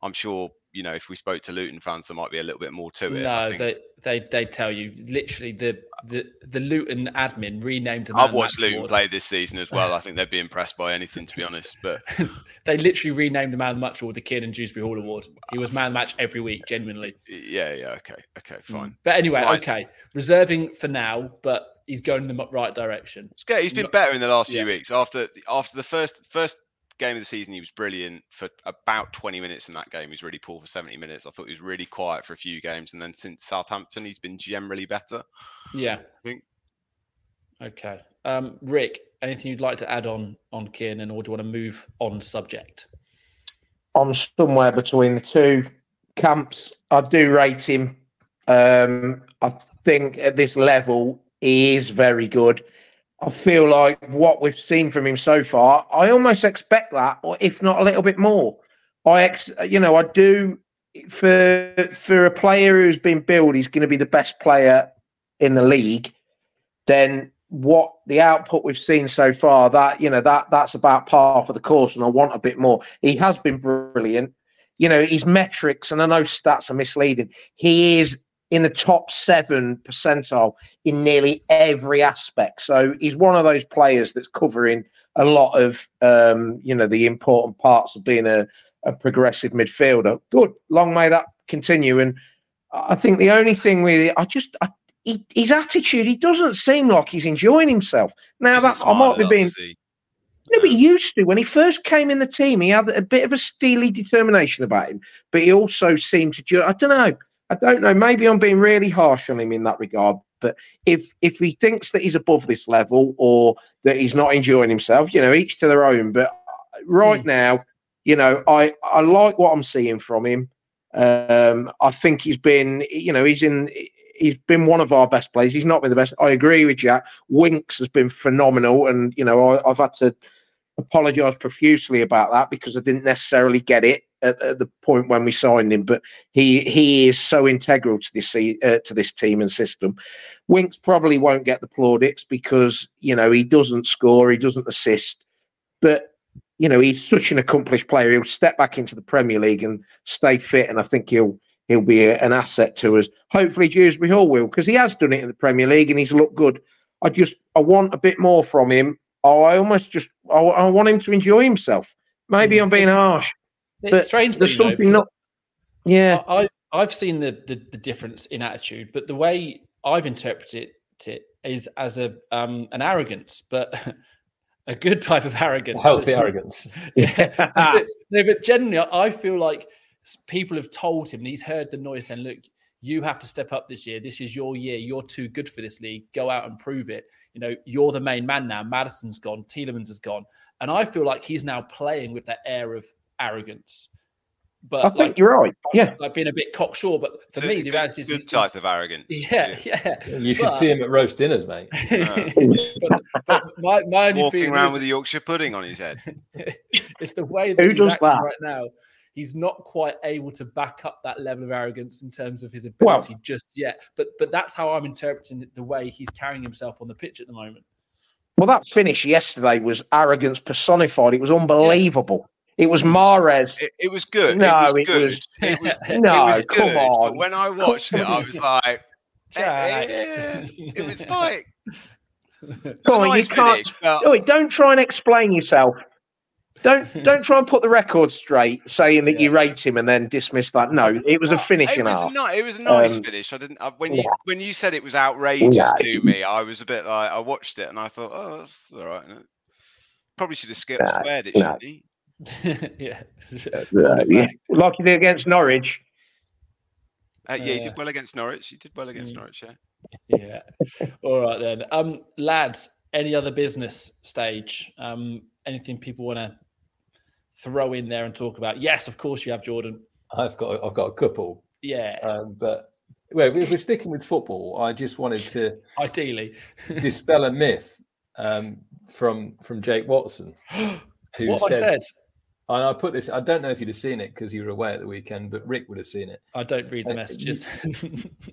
I'm sure you know if we spoke to Luton fans, there might be a little bit more to it. I No, they they they tell you literally the the the Luton admin renamed the I've watched Luton play this season as well. [LAUGHS] I think they'd be impressed by anything, to be honest. But [LAUGHS] they literally renamed the Man of the Match Award the Kid and Dewsbury Hall Award. He was Man of the Match every week, genuinely. yeah, yeah, okay, okay, Mm. fine. But anyway, Right. okay, reserving for now, but he's going in the right direction. It's. He's been better in the last few weeks. After after the first first game of the season, he was brilliant for about 20 minutes in that game. He was really poor for 70 minutes. I thought he was really quiet for a few games, and then since Southampton, he's been generally better. Yeah. I think. Okay. Um, Rick, anything you'd like to add on on Kiernan, or do you want to move on subject? I'm somewhere between the two camps. I do rate him. Um, I think at this level, he is very good. I feel like what we've seen from him so far, I almost expect that, or if not a little bit more. I, ex, you know, I do for for a player who's been billed, he's going to be the best player in the league. Then what the output we've seen so far, that you know, that that's about par for the course, and I want a bit more. He has been brilliant. You know, his metrics, and I know stats are misleading. He is in the top seven percentile in nearly every aspect. So he's one of those players that's covering a lot of um, you know the important parts of being a, a progressive midfielder. Good, long may that continue. And I think the only thing really, I just I, he, his attitude, he doesn't seem like he's enjoying himself. Now that I might be being no, but he used to. When he first came in the team, he had a bit of a steely determination about him, but he also seemed to. I don't know. I don't know. Maybe I'm being really harsh on him in that regard. But if if he thinks that he's above this level or that he's not enjoying himself, you know, each to their own. But right now, you know, I I like what I'm seeing from him. Um, I think he's been, you know, he's in he's been one of our best players. He's not been the best. I agree with Jack. Winks has been phenomenal, and you know I, I've had to apologise profusely about that because I didn't necessarily get it at, at the point when we signed him. But he he is so integral to this uh, to this team and system. Winks probably won't get the plaudits because you know he doesn't score, he doesn't assist, but you know he's such an accomplished player. He'll step back into the Premier League and stay fit, and I think he'll he'll be a, an asset to us. Hopefully, Dewsbury Hall will because he has done it in the Premier League and he's looked good. I just I want a bit more from him. I almost just I, I want him to enjoy himself. Maybe I'm being harsh, It's but strange. there's though, something because not. Yeah, I, I've I've seen the, the the difference in attitude, but the way I've interpreted it is as a um an arrogance, but [LAUGHS] a good type of arrogance. Healthy arrogance. [LAUGHS] [LAUGHS] Yeah. But- no, but generally, I feel like people have told him, and he's heard the noise saying, "Look, you have to step up this year. This is your year. You're too good for this league. Go out and prove it. You know, you're the main man now. Maddison's gone. Tielemans has gone, and I feel like he's now playing with that air of arrogance. But I think you're right. Yeah, like being a bit cocksure. But for It's me, the good, reality is good type of arrogance. [LAUGHS] Yeah, yeah. You should But- see him at roast dinners, mate. [LAUGHS] but, but my, my only Walking feeling around is with a Yorkshire pudding on his head. [LAUGHS] it's the way that Who he's does acting that? right now. He's not quite able to back up that level of arrogance in terms of his Well- ability just yet. But but that's how I'm interpreting it, the way he's carrying himself on the pitch at the moment. Well, that finish yesterday was arrogance personified. It was unbelievable. It was Mahrez. It, it was good. No, it was it good. was- [LAUGHS] It was, [LAUGHS] it No, was come good. on. But when I watched it, I was [LAUGHS] like, eh, Jack. eh, it was like it Come on, you can't. finish, but Oi, don't try and explain yourself. Don't don't try and put the record straight, saying that you rate him and then dismiss that. No, it was a finish it and a was, half. ni- it was a nice Um, finish. I didn't I, when you yeah. when you said it was outrageous Yeah. to me. I was a bit like I watched it and I thought, oh, that's all right. Probably should have skipped No, squared it, no. shouldn't he? [LAUGHS] yeah. Uh, yeah, like he did against Norwich. Uh, yeah, he did well against Norwich. He did well against mm. Norwich. Yeah. yeah. All right then. Um, lads, any other business stage? Um, anything people want to throw in there and talk about? Yes, of course you have, Jordan. I've got I've got a couple, Yeah, um, but well, if we're sticking with football, I just wanted to [LAUGHS] ideally. [LAUGHS] dispel a myth um, from from Jake Watson, [GASPS] who what I said, and I put this. I don't know if you'd have seen it because you were away at the weekend, but Rick would have seen it. I don't read the messages.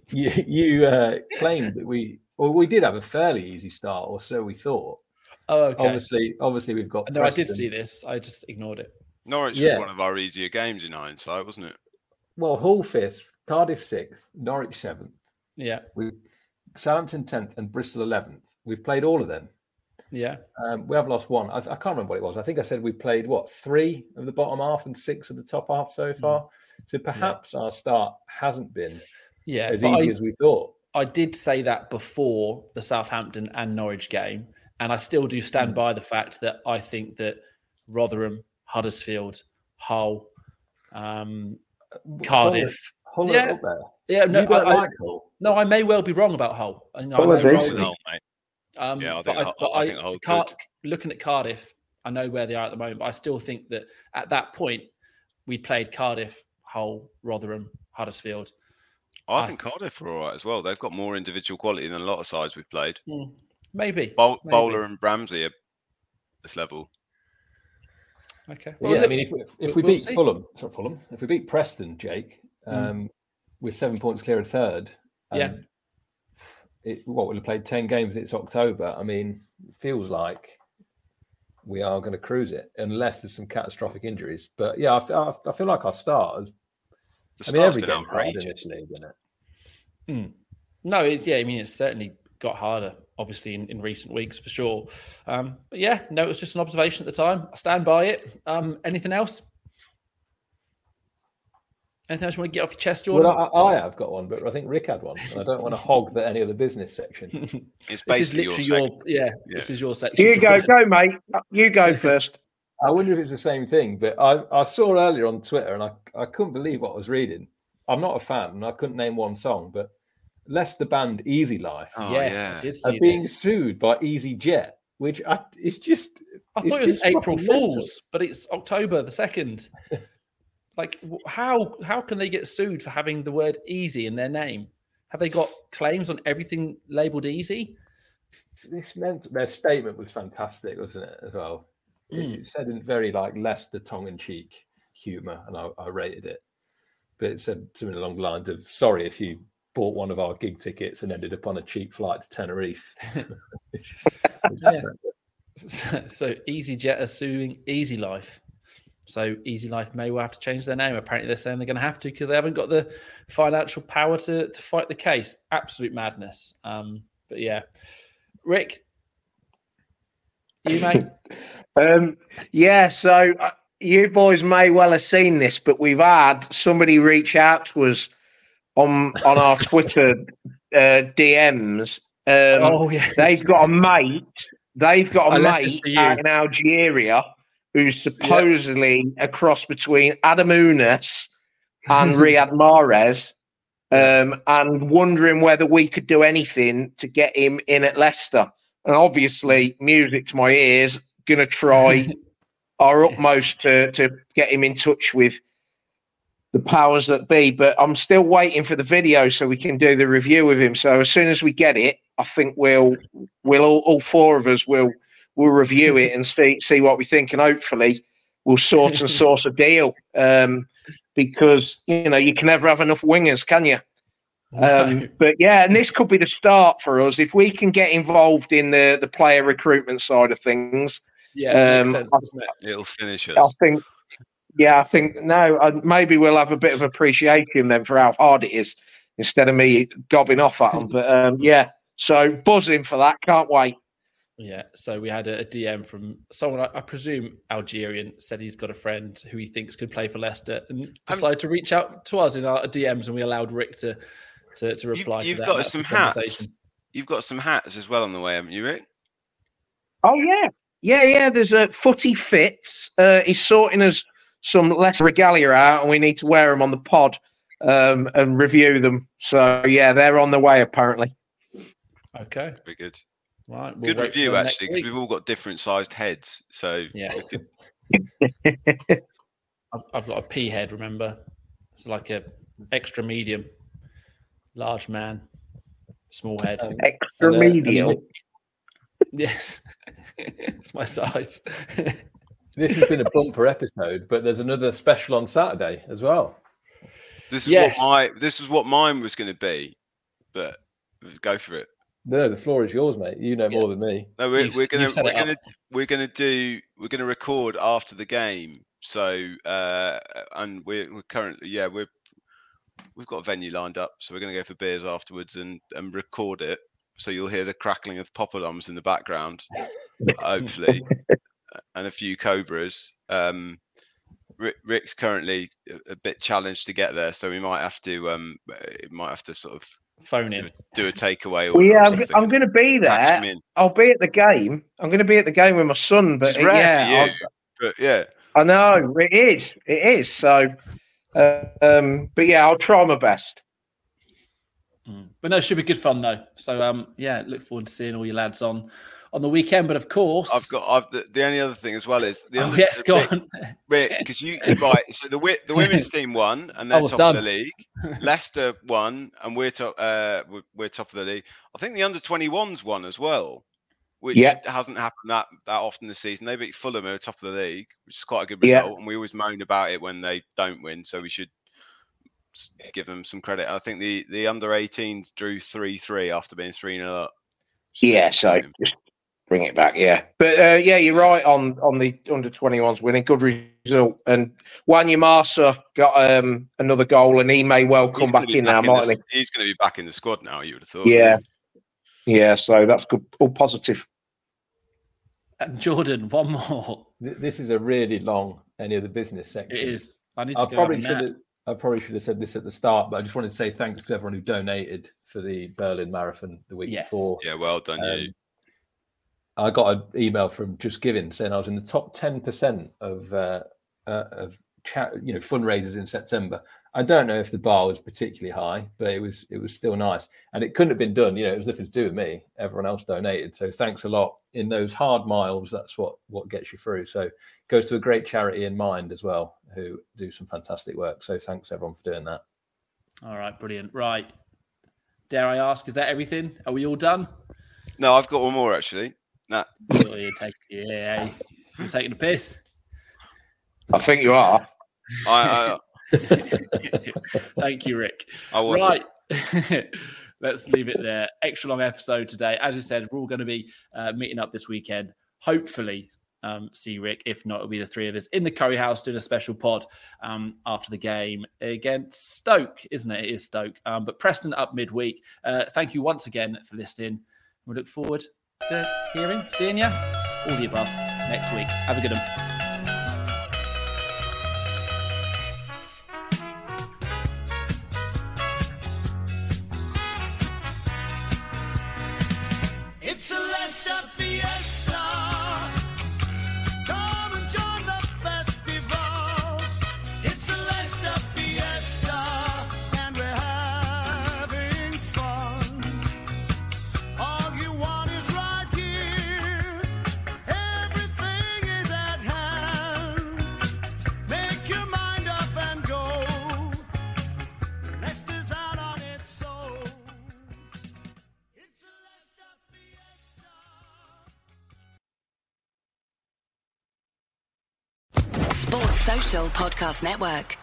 You, you uh, claimed that we, well, we did have a fairly easy start, or so we thought. oh, okay. Obviously, obviously we've got. No, I did see this. I just ignored it. Norwich Yeah. was one of our easier games in hindsight, wasn't it? Well, Hull fifth, Cardiff sixth, Norwich seventh, Yeah, we Southampton tenth, and Bristol eleventh. We've played all of them. Yeah. Um, we have lost one. I, I can't remember what it was. I think I said we played what three of the bottom half and six of the top half so far. So perhaps our start hasn't been Yeah, as but easy I, as we thought. I did say that before the Southampton and Norwich game, and I still do Hmm. stand by the fact that I think that Rotherham, Huddersfield, Hull, um, Cardiff. Hull, Hull Yeah. up there. Yeah, no, you don't I, I- like Hull. no, I may well be wrong about Hull. I, I Hull are may well decent. be. Mate. Um, Yeah, I but I, Hull- but I I, think Hull Car- could. looking at Cardiff, I know where they are at the moment, but I still think that at that point we played Cardiff, Hull, Rotherham, Huddersfield. I I think Cardiff are all right as well. They've got more individual quality than a lot of sides we've played. Hmm, maybe. Bowl, maybe. Bowler and Ramsey are this level. Okay. Well, yeah, look, I mean, if we, if we'll- we we'll beat see. Fulham, sorry, Fulham, if we beat Preston, Jake, Mm. um, we're seven points clear of third. Yeah. And It, what we'll have played ten games. It's October. I mean, it feels like we are going to cruise it, unless there's some catastrophic injuries. But yeah, I, fe- I, I feel like our start. The I mean, every been game's hard in this league, isn't it? No, it's yeah. I mean, it's certainly got harder, obviously, in, in recent weeks for sure. Um, but yeah, no, it was just an observation at the time. I stand by it. Um, anything else? Anything else you want to get off your chest, Jordan? Well, I, I have got one, but I think Rick had one. And I don't want to hog the any of the business section. [LAUGHS] It's this is literally your, your, section. yeah, Yeah. This is your section. You go, go, mate. You go [LAUGHS] first. I wonder if it's the same thing, but I, I saw earlier on Twitter and I, I couldn't believe what I was reading. I'm not a fan and I couldn't name one song, but less the band Easy Life Oh, yes, yeah. I did are being this. sued by Easy Jet, which I, it's just. I it's thought it was April. Fools, but it's October the second. [LAUGHS] like, how how can they get sued for having the word "easy" in their name? Have they got claims on everything labeled easy? This meant their statement was fantastic, wasn't it? As well, It- Mm. it said in very like less the tongue-in-cheek humour, and I, I rated it. But it said something along the lines of, "Sorry if you bought one of our gig tickets and ended up on a cheap flight to Tenerife." [LAUGHS] [LAUGHS] Which- which- Yeah. So, so EasyJet are suing Easy Life. So Easy Life may well have to change their name. Apparently, they're saying they're going to have to because they haven't got the financial power to to fight the case. Absolute madness. Um, but yeah, Rick, you mate. [LAUGHS] Um, yeah, so uh, you boys may well have seen this, but we've had somebody reach out to us on on our [LAUGHS] Twitter uh, DMs. Um, oh yeah, they've got a mate. They've got I a this mate out in Algeria who's supposedly a cross between Adam Unis and [LAUGHS] Riyad Mahrez, um, and wondering whether we could do anything to get him in at Leicester. And obviously, music to my ears, going to try [LAUGHS] our utmost to to get him in touch with the powers that be. But I'm still waiting for the video so we can do the review with him. So as soon as we get it, I think we'll we'll all, all four of us will will review it and see see what we think, and hopefully we'll sort and [LAUGHS] source a deal. Um, because you know you can never have enough wingers, can you? Um, but yeah, and this could be the start for us if we can get involved in the the player recruitment side of things. yeah, um, sense, I- it? It'll finish us. I think, yeah, I think no, uh, maybe we'll have a bit of appreciation then for how hard it is instead of me gobbing off at them. But um, yeah, so buzzing for that. Can't wait. Yeah, so we had a, a DM from someone, I, I presume Algerian, said he's got a friend who he thinks could play for Leicester, and decided to reach out to us in our DMs, and we allowed Rick to to, to You've, reply. you've to that. got and that's some hats. You've got some hats as well on the way, haven't you, Rick? Oh yeah, yeah, yeah. There's a footy fits. Uh, he's sorting us some less regalia out, and we need to wear them on the pod um, and review them. So yeah, they're on the way apparently. Okay, Very good. Right. we'll good review actually, because we've all got different sized heads. So Yeah. [LAUGHS] I've, I've got a P head. Remember, it's like a extra medium, large man, small head. Um, Extra and, uh, medial. and yes, [LAUGHS] it's my size. [LAUGHS] This has been a bumper episode, but there's another special on Saturday as well. this is Yes. what my this is what mine was going to be, but go for it. No, the floor is yours, mate. You know Yeah. more than me. No, we're, we're gonna we're gonna we're gonna do we're gonna record after the game. So uh, and we're, we're currently yeah we're we've got a venue lined up, so we're gonna go for beers afterwards and and record it. So you'll hear the crackling of poppadoms in the background, [LAUGHS] hopefully, and a few cobras. Um, Rick's currently a, a bit challenged to get there, so we might have to um it might have to sort of Phone do in. a, do a takeaway. Well, yeah, I'm, I'm going to be there. I'll be at the game. I'm going to be at the game with my son. But It's rare yeah, for you, but yeah. I, I know it is. It is. So, uh, um, but yeah, I'll try my best. Mm. But no, it should be good fun though. So um, yeah, look forward to seeing all your lads on on the weekend. But of course, I've got. I've the, the only other thing as well is the Oh other, yes, the go Rick- on. Rick, because you right. So the the women's [LAUGHS] team won and they're Almost top of the league. [LAUGHS] Leicester won and we're top. Uh, we're, we're top of the league. I think the under 21s won as well, which Yeah. hasn't happened that that often this season. They beat Fulham at the top of the league, which is quite a good Yeah. result. And we always moan about it when they don't win, so we should give them some credit. I think the the under 18s drew three three after being three 0 up. which Yeah, so just bring it back. Yeah, but uh, yeah, you're right on on the under 21s winning. Good result. And Wanyamasa got um, another goal, and he may well come gonna back be in now, back the mightn't He's going to be back in the squad now. You would have thought. Yeah, yeah. So that's good. All positive. And Jordan, one more. This is a really long any of the business It section. is. I need to I go probably should have. I probably should have said this at the start, but I just wanted to say thanks to everyone who donated for the Berlin Marathon the week Yes. before. Yeah, well done, you. I got an email from Just Giving saying I was in the top ten percent of uh, uh, of chat, you know, fundraisers in September. I don't know if the bar was particularly high, but it was it was still nice, and it couldn't have been done. You know, it was nothing to do with me. Everyone else donated, so thanks a lot. In those hard miles, that's what what gets you through. So it goes to a great charity in mind as well, who do some fantastic work. So thanks everyone for doing that. All right, brilliant. Right. dare I ask, is that everything? Are we all done? No, I've got one more actually. Nah, Oh, you're taking, yeah, you're taking a piss. I think you are. I, [LAUGHS] Thank you, Rick. I, I was Right. [LAUGHS] Let's leave it there. Extra long episode today. As I said, we're all going to be uh, meeting up this weekend. Hopefully, um, see Rick. If not, it'll be the three of us in the Curry House doing a special pod um, after the game against Stoke, isn't it? It is Stoke. Um, but Preston up midweek. Uh, thank you once again for listening. We look forward to hearing, seeing you, all the above next week. Have a good one. Podcast Network.